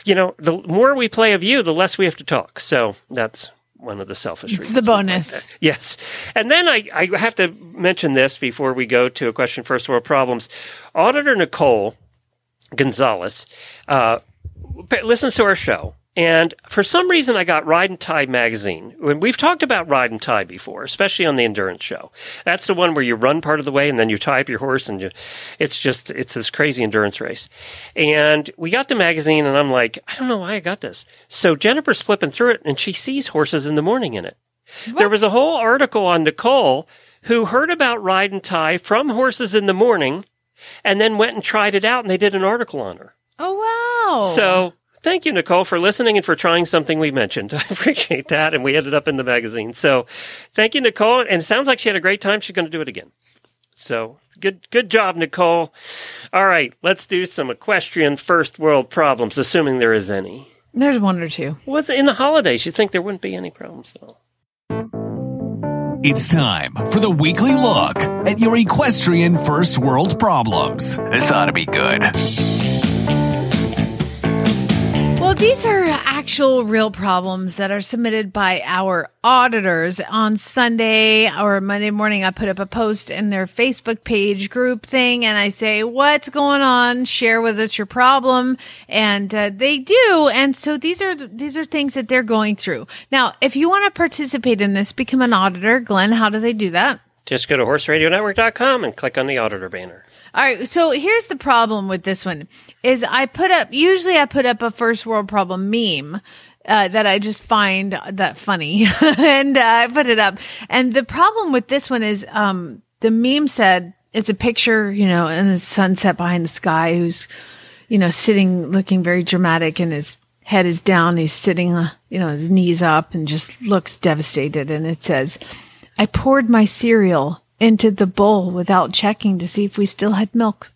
You know, the more we play of you, the less we have to talk. So that's one of the selfish reasons. It's the bonus. Yes. And then I, I have to mention this before we go to a question first world problems. Auditor Nicole Gonzalez uh, listens to our show. And for some reason, I got Ride and Tie magazine. We've talked about Ride and Tie before, especially on the endurance show. That's the one where you run part of the way and then you tie up your horse and you, it's just, it's this crazy endurance race. And we got the magazine and I'm like, I don't know why I got this. So Jennifer's flipping through it and she sees horses in the morning in it. There was a whole article on Nicole who heard about Ride and Tie from Horses in the Morning and then went and tried it out and they did an article on her. Oh wow. So thank you, Nicole, for listening and for trying something we mentioned. I appreciate that. And we ended up in the magazine. So thank you, Nicole. And it sounds like she had a great time. She's going to do it again. So good, good job, Nicole. All right. Let's do some equestrian first world problems, assuming there is any. there's one or two. What's in the holidays? You'd think there wouldn't be any problems though? It's time for the weekly look at your equestrian first world problems. This ought to be good. These are actual real problems that are submitted by our auditors on Sunday or Monday morning. I put up a post in their Facebook page group thing and I say, what's going on? Share with us your problem. And uh, they do. And so these are, these are things that they're going through. Now, if you want to participate in this, become an auditor. Glenn, how do they do that? Just go to horseradionetwork.com and click on the auditor banner. All right. So here's the problem with this one is I put up, usually I put up a first world problem meme. Uh, that I just find that funny and uh, I put it up. And the problem with this one is, um, the meme said it's a picture, you know, in the sunset behind the sky who's, you know, sitting looking very dramatic and his head is down. He's sitting, uh, you know, his knees up and just looks devastated. And it says, I poured my cereal into the bowl without checking to see if we still had milk.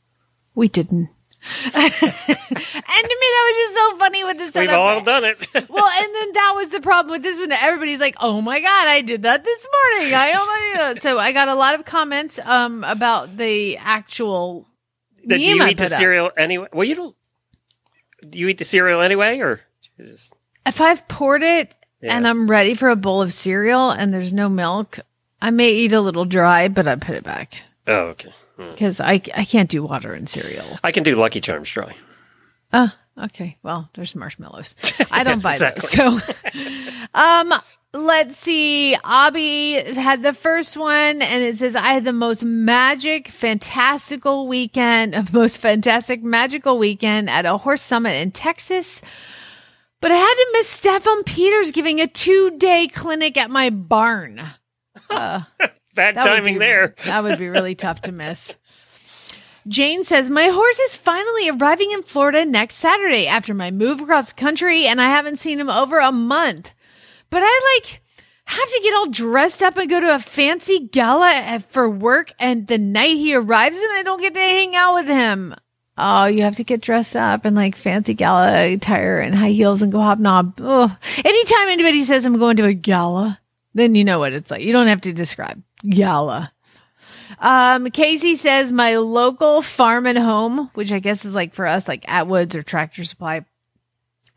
We didn't. and to me, that was just so funny with the We've all done it. well, and then that was the problem with this one. Everybody's like, "Oh my god, I did that this morning." I oh my. So I got a lot of comments um about the actual meme you eat the up. cereal anyway? Well, you don't. Do you eat the cereal anyway, or just If I've poured it Yeah. and I'm ready for a bowl of cereal and there's no milk, I may eat a little dry, but I put it back oh, okay. because I I can't do water and cereal. I can do Lucky Charms dry. Oh, okay. Well, there's marshmallows. I don't buy those. So, um, let's see. Abby had the first one and it says, I had the most magic, fantastical weekend, most fantastic, magical weekend at a horse summit in Texas. But I had to miss Steffen Peters giving a two day clinic at my barn. Bad That timing be- there. That would be really tough to miss. Jane says, My horse is finally arriving in Florida next Saturday after my move across the country, and I haven't seen him over a month. But I like have to get all dressed up and go to a fancy gala for work, and the night he arrives, and I don't get to hang out with him. Oh, you have to get dressed up in like fancy gala attire and high heels and go hobnob. Oh, anytime anybody says I'm going to a gala, then you know what it's like. You don't have to describe gala. Um, Casey says my local farm and home, which I guess is like for us, like Atwoods or Tractor Supply.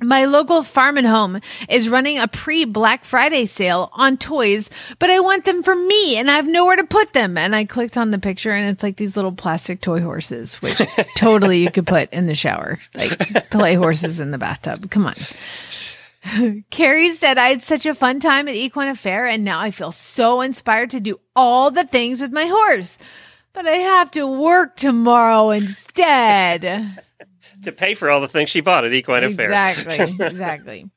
My local farm and home is running a pre Black Friday sale on toys, but I want them for me and I have nowhere to put them. And I clicked on the picture and it's like these little plastic toy horses, which totally you could put in the shower, like play horses in the bathtub. Come on. Carrie said, I had such a fun time at Equine Affaire, and now I feel so inspired to do all the things with my horse. But I have to work tomorrow instead. to pay for all the things she bought at Equine Affaire. Exactly. Exactly.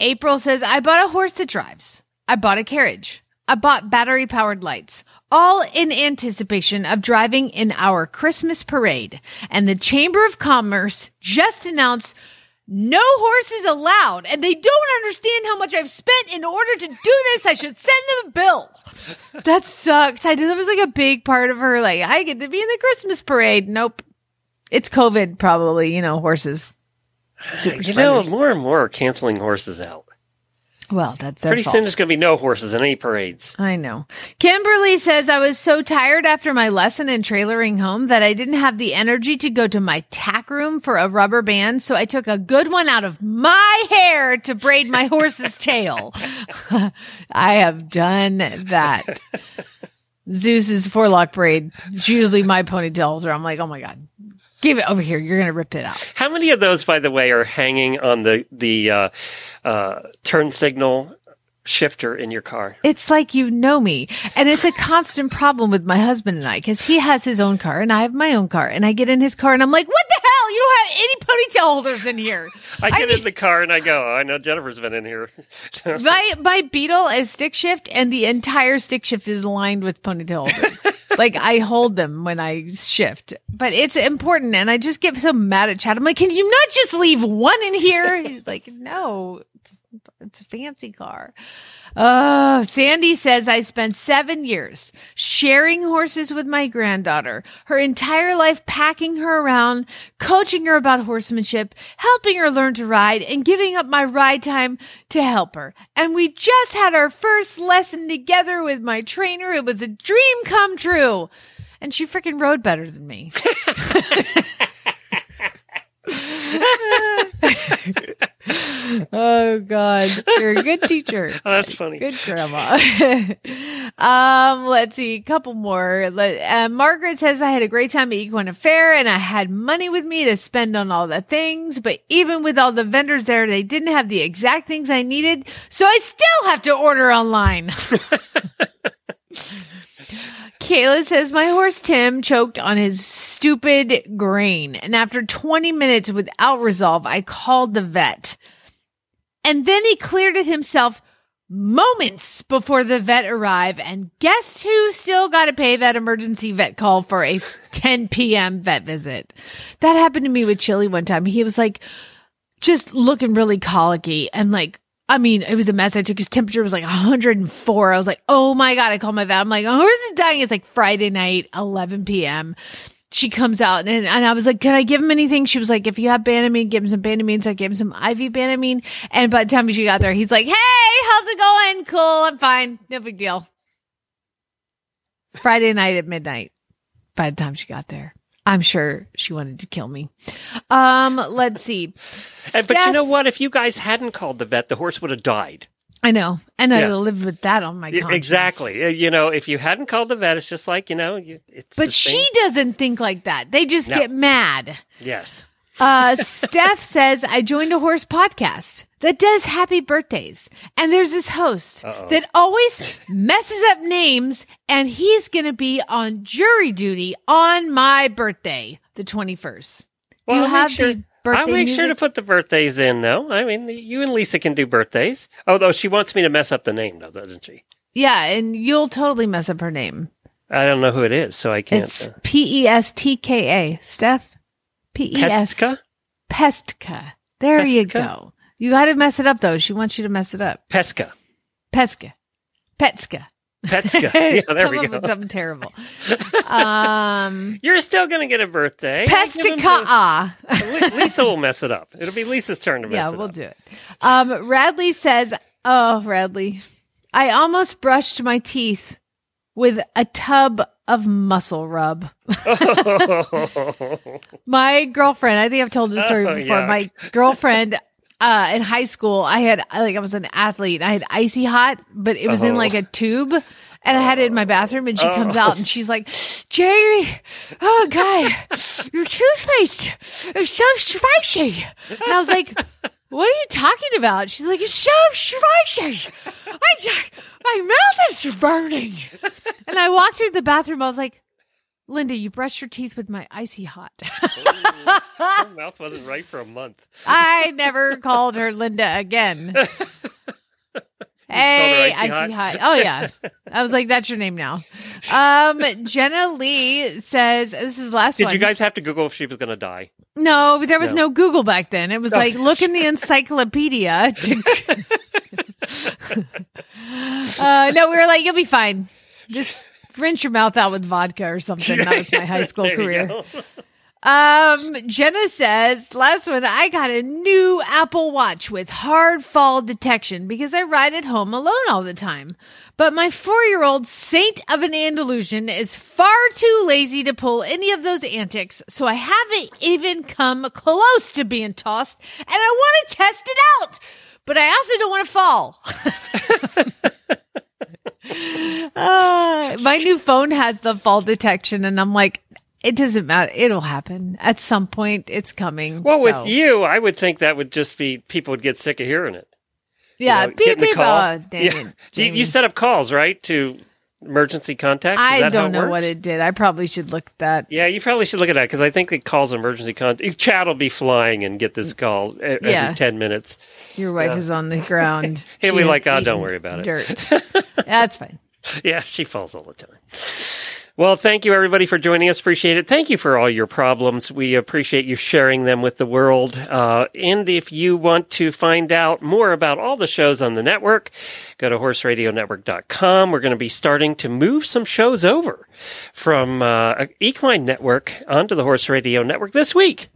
April says, I bought a horse that drives. I bought a carriage. I bought battery powered lights, all in anticipation of driving in our Christmas parade. And the Chamber of Commerce just announced no horses allowed. And they don't understand how much I've spent in order to do this. I should send them a bill. That sucks. I knew that was like a big part of her. Like, I get to be in the Christmas parade. Nope. It's COVID, probably, you know, horses. Super you know, more and more are canceling horses out. Well, that's Pretty soon there's going to be no horses in any parades. I know. Kimberly says I was so tired after my lesson in trailering home that I didn't have the energy to go to my tack room for a rubber band, so I took a good one out of my hair to braid my horse's tail. I have done that. Zeus's forelock braid. It's usually my ponytails, or I'm like, oh my god, give it over here. You're gonna rip it out. How many of those, by the way, are hanging on the the uh, uh, turn signal shifter in your car? It's like you know me. And it's a constant problem with my husband and I because he has his own car and I have my own car. And I get in his car and I'm like, what the hell? You don't have any ponytail holders in here. I get mean- in the car and I go, oh, I know Jennifer's been in here. My, my Beetle is stick shift and the entire stick shift is lined with ponytail holders. Like I hold them when I shift, but it's important. And I just get so mad at Chad. I'm like, can you not just leave one in here? He's like, no, it's, it's a fancy car. Oh, Sandy says I spent seven years sharing horses with my granddaughter, her entire life packing her around, coaching her about horsemanship, helping her learn to ride, and giving up my ride time to help her. And we just had our first lesson together with my trainer. It was a dream come true. And she freaking rode better than me. oh God, you're a good teacher. Oh, that's funny. Good grandma. um, let's see, a couple more. Let- Uh, Margaret says I had a great time at Equine Affaire and I had money with me to spend on all the things, but even with all the vendors there, they didn't have the exact things I needed, so I still have to order online. Kayla says my horse Tim choked on his stupid grain, and after 20 minutes without resolve, I called the vet. And then he cleared it himself moments before the vet arrived. And guess who still got to pay that emergency vet call for a 10 p.m. vet visit? That happened to me with Chili one time. He was like, just looking really colicky and like, I mean, it was a mess. I took his temperature was like 104. I was like, oh my God. I called my vet. I'm like, oh, is dying. It's like Friday night, 11 p.m. She comes out and, and I was like, can I give him anything? She was like, if you have Banamine, give him some Banamine. So I gave him some IV Banamine. And by the time she got there, he's like, hey, how's it going? Cool. I'm fine. No big deal. Friday night at midnight by the time she got there. I'm sure she wanted to kill me. Um, let's see. And- but you know what? If you guys hadn't called the vet, the horse would have died. I know. And I Yeah. lived with that on my conscience. Exactly. Uh, You know, if you hadn't called the vet, it's just like you know, you, it's. But she same- doesn't think like that. They just No. get mad. Yes. Uh, Steph says, I joined a horse podcast that does happy birthdays. And there's this host Uh-oh. that always messes up names and he's going to be on jury duty on my birthday, the 21st. Do you I'll have sure, the birthday I'll make sure to put the birthdays in, though. I mean, you and Lisa can do birthdays. Although she wants me to mess up the name, though, doesn't she? Yeah. And you'll totally mess up her name. I don't know who it is, so I can't. It's uh, P E S T K A. Steph? P S. Pestka? Pestka. There you go. You got to mess it up though. She wants you to mess it up. Pesca. Pesca. Petska. Petska. Yeah, there Come we up with go. something terrible. Um, You're still going to get a birthday. Pestica. Lisa will mess it up. It'll be Lisa's turn to mess Yeah, it we'll up. Yeah, we'll do it. Um, Radley says, "Oh, Radley, I almost brushed my teeth with a tub of muscle rub." my girlfriend, I think I've told this story Oh, before. yuck. My girlfriend. Uh, in high school, I had like I was an athlete. I had icy hot, but it was in Oh. like a tube, and I had it in my bathroom. And she comes out and she's like, "Jerry, oh god, your toothpaste is so spicy." And I was like, what are you talking about? She's like, it's so spicy. I, my mouth is burning. And I walked into the bathroom. I was like, Linda, you brushed your teeth with my icy hot. Her mouth wasn't right for a month. I never called her Linda again. Hey, Icy icy Hot? hot. Oh yeah, I was like, that's your name now. Um, Jenna Lee says this is the last Did one. you guys have to Google if she was going to die? No, but there was No. no. Google back then. It was Oh, like look in the encyclopedia. To... uh, no, we were like, you'll be fine. Just rinse your mouth out with vodka or something. That was my high school career. Um, Jenna says, last one, I got a new Apple Watch with hard fall detection because I ride at home alone all the time. But my four year old saint of an Andalusian is far too lazy to pull any of those antics, so I haven't even come close to being tossed, and I want to test it out. But I also don't want to fall. uh, my new phone has the fall detection, and I'm like, it doesn't matter. It'll happen at some point. It's coming. Well, so. with you, I would think that would just be people would get sick of hearing it. You yeah, know, beep beep. call. Oh, Yeah. You, you set up calls, right, to emergency contacts? Is I don't know works? what it did. I probably should look at that. Yeah, you probably should look at that because I think it calls emergency contact. Chad will be flying and get this call e- every Yeah. 10 minutes. Your wife is on the ground. He'll be like, "Oh, don't worry about it." Dirt. That's fine. Yeah, she falls all the time. Well, thank you everybody for joining us. Appreciate it. Thank you for all your problems. We appreciate you sharing them with the world. Uh, and if you want to find out more about all the shows on the network, go to horseradionetwork.com. We're going to be starting to move some shows over from uh, Equine Network onto the Horse Radio Network this week.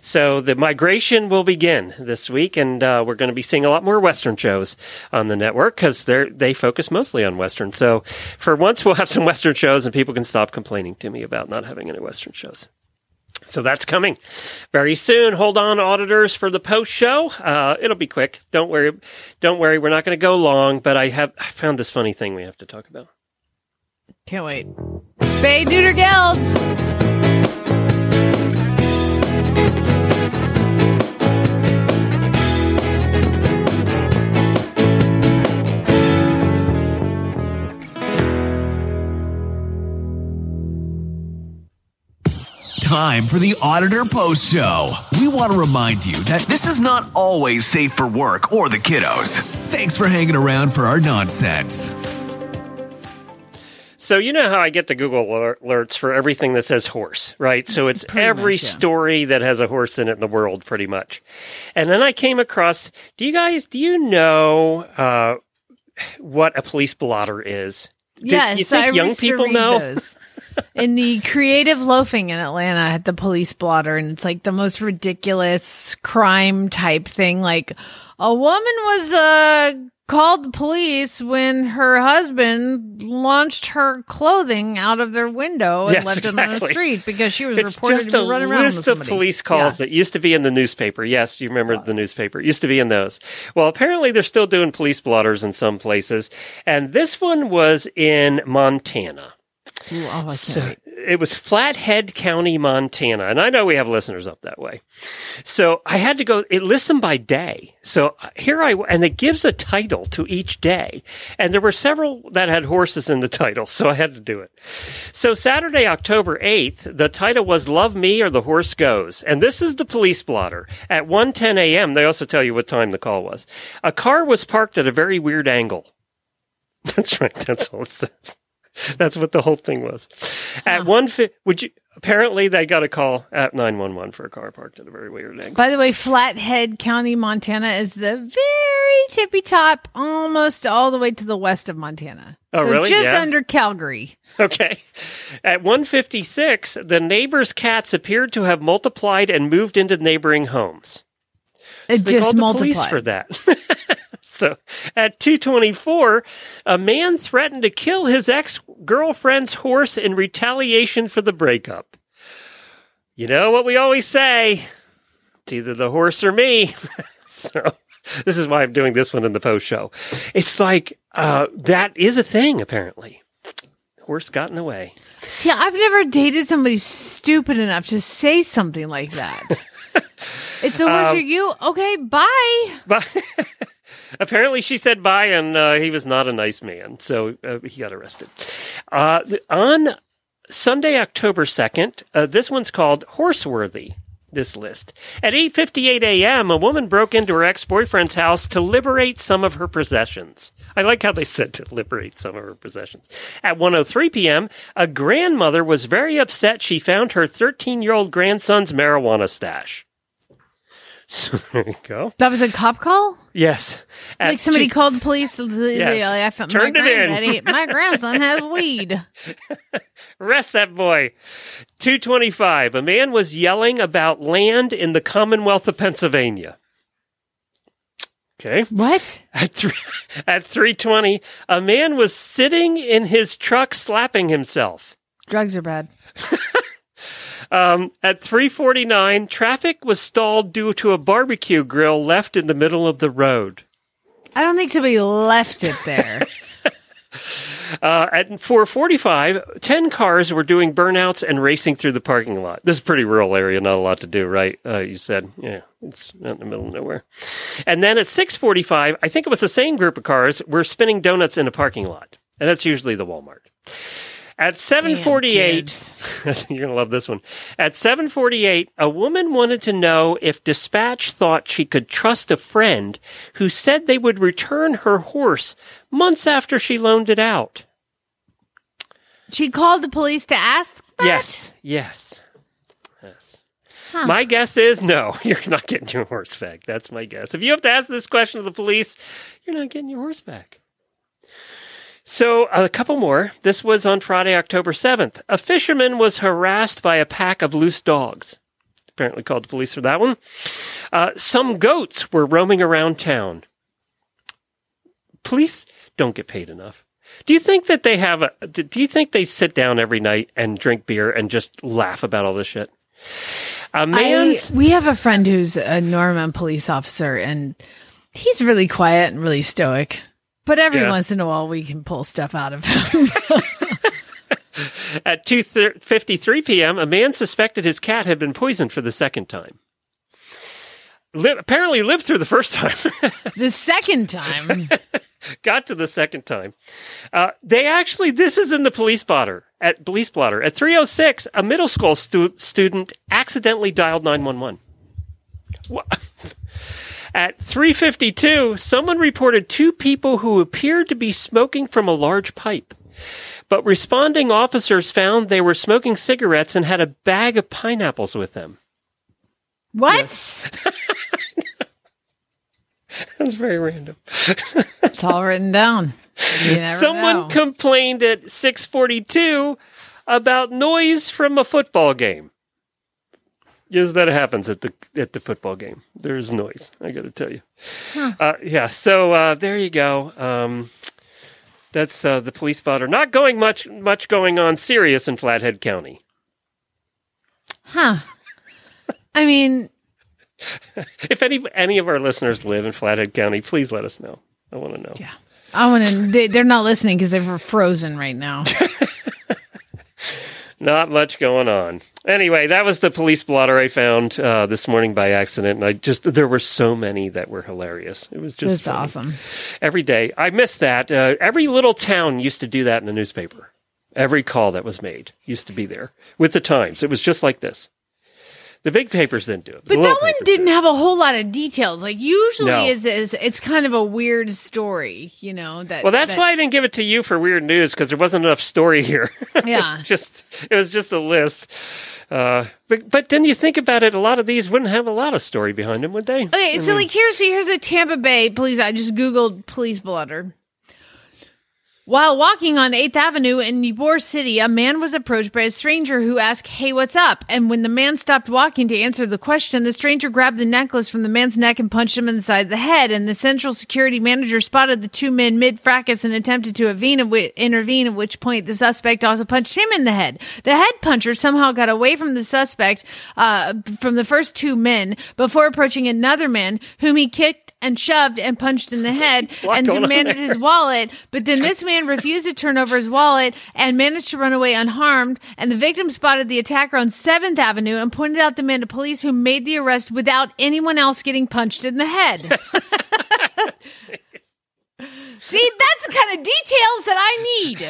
So the migration will begin this week, and uh, we're going to be seeing a lot more Western shows on the network because they they focus mostly on Western. So for once, we'll have some Western shows, and people can stop complaining to me about not having any Western shows. So that's coming very soon. Hold on, auditors, for the post show. Uh, it'll be quick. Don't worry. Don't worry. We're not going to go long. But I have I found this funny thing we have to talk about. Can't wait. Spay Neuter Geld. Time for the Auditor Post Show. We want to remind you that this is not always safe for work or the kiddos. Thanks for hanging around for our nonsense. So you know how I get the Google alerts for everything that says horse, right? So it's every much, yeah. story that has a horse in it in the world, pretty much. And then I came across. Do you guys? Do you know uh, what a police blotter is? Do Yes, you think I young people read know? those. In the creative loafing in Atlanta, I had the police blotter, and it's like the most ridiculous crime type thing. Like a woman was uh, called the police when her husband launched her clothing out of their window and Yes, left it on the street because she was It's reported just to be running around list with of police calls Yeah. that used to be in the newspaper. Yes, you remember the newspaper. It used to be in those. Well, apparently they're still doing police blotters in some places, and this one was in Montana. Ooh, oh, So. It was Flathead County, Montana, and I know we have listeners up that way. So I had to go. It lists them by day. So here I and it gives a title to each day, and there were several that had horses in the title, so I had to do it. So Saturday, October eighth, the title was "Love Me or the Horse Goes," and this is the police blotter at 1:10 a.m. They also tell you what time the call was. A car was parked at a very weird angle. That's right. That's all it says. That's what the whole thing was. At one, fi- would you? Apparently, they got a call at nine one one for a car parked at a very weird angle. By the way, Flathead County, Montana is the very tippy top, almost all the way to the west of Montana. Oh, so really? just Yeah. under Calgary. Okay. At one fifty six, the neighbor's cats appeared to have multiplied and moved into neighboring homes. It They just called the multiplied. police for that. so at 224, a man threatened to kill his ex girlfriend's horse in retaliation for the breakup. You know what we always say it's either the horse or me. so this is why I'm doing this one in the post show. It's like uh, that is a thing, apparently. Horse got in the way. See, I've never dated somebody stupid enough to say something like that. It's a horse Um, you. Okay, bye. But apparently, she said bye, and uh, he was not a nice man, so uh, he got arrested. Uh, on Sunday, October second, uh, this one's called Horseworthy. This list at 8:58 a.m. A woman broke into her ex-boyfriend's house to liberate some of her possessions. I like how they said to liberate some of her possessions. At 1:03 p.m., a grandmother was very upset. She found her 13-year-old grandson's marijuana stash. So there you go. That was a cop call? Yes. At like somebody two- called the police. Yes. I Turned my it in. my grandson has weed. Arrest that boy. 225. A man was yelling about land in the Commonwealth of Pennsylvania. Okay. What? At, three, at 320, a man was sitting in his truck slapping himself. Drugs are bad. Um, at 349, traffic was stalled due to a barbecue grill left in the middle of the road. I don't think somebody left it there. Uh, at 445, 10 cars were doing burnouts and racing through the parking lot. This is a pretty rural area, not a lot to do, right? Uh, you said, yeah, it's not in the middle of nowhere. And then at 645, I think it was the same group of cars were spinning donuts in a parking lot. And that's usually the Walmart. At 748, you're going to love this one. At 748, a woman wanted to know if Dispatch thought she could trust a friend who said they would return her horse months after she loaned it out. she called the police to ask that? Yes, yes, yes. My guess is no, you're not getting your horse back. That's my guess. If you have to ask this question to the police, you're not getting your horse back. So, a couple more. This was on Friday, October 7th. A fisherman was harassed by a pack of loose dogs. Apparently called the police for that one. Uh, some goats were roaming around town. Police don't get paid enough. Do you think that they have a, do you think they sit down every night and drink beer and just laugh about all this shit? A I, man's we have a friend who's a Norman police officer, and he's really quiet and really stoic. But every Yeah. once in a while, we can pull stuff out of him. At 2:53 p.m., a man suspected his cat had been poisoned for the second time. Apparently lived through the first time. the second time, Got to the second time. Uh, they actually, this is in the police blotter at police blotter at 306. A middle school stu- student accidentally dialed 911. Wha- At 352, someone reported two people who appeared to be smoking from a large pipe. But responding officers found they were smoking cigarettes and had a bag of pineapples with them. what? That's very random. It's all written down. Someone know. complained at 642 about noise from a football game. Yes, that happens at the at the football game. There's noise. I got to tell you. Uh, yeah. So uh, there you go. Um, that's uh, the police spotter. Not going much much going on serious in Flathead County. huh? I mean, If any any of our listeners live in Flathead County, please let us know. I want to know. yeah. I want to. They, they're not listening because they're frozen right now. Not much going on. Anyway, that was the police blotter I found uh, this morning by accident, and I just there were so many that were hilarious. It was just awesome. every day. I missed that. Uh, every little town used to do that in the newspaper. Every call that was made used to be there with the Times. It was just like this. The big papers didn't do it, But the that one didn't did. have a whole lot of details. Like usually, No. it's, it's it's kind of a weird story. You know that. Well, that's that- why I didn't give it to you for weird news because there wasn't enough story here. Yeah. just it was just a list. Uh, but but then you think about it, a lot of these wouldn't have a lot of story behind them, would they? Okay, so like here's here's a Tampa Bay police. I just googled police blotter. While walking on 8th Avenue in Ybor City, a man was approached by a stranger who asked, Hey, what's up? And when the man stopped walking to answer the question, the stranger grabbed the necklace from the man's neck and punched him in the head. And the central security manager spotted the two men mid fracas and attempted to intervene, at which point the suspect also punched him in the head. The head puncher somehow got away from the suspect, uh, from the first two men before approaching another man whom he kicked and shoved and punched in the head and demanded his wallet. But then this man refused to turn over his wallet and managed to run away unharmed. And the victim spotted the attacker on 7th Avenue and pointed out the man to police who made the arrest without anyone else getting punched in the head. See, that's the kind of details that I need.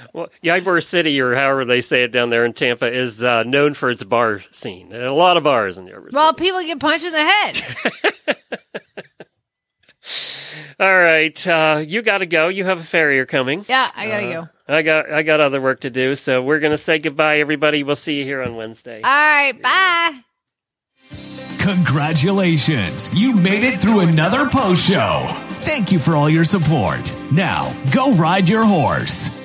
Well, Ybor City, or however they say it down there in Tampa, is uh, known for its bar scene. And a lot of bars in Ybor Well, City. people get punched in the head. All right, uh, you got to go. You have a farrier coming. Yeah, I gotta go. I got I got other work to do, so we're gonna say goodbye, everybody. We'll see you here on Wednesday. All right, bye. Congratulations! You made it through another post show. Thank you for all your support. Now, go ride your horse.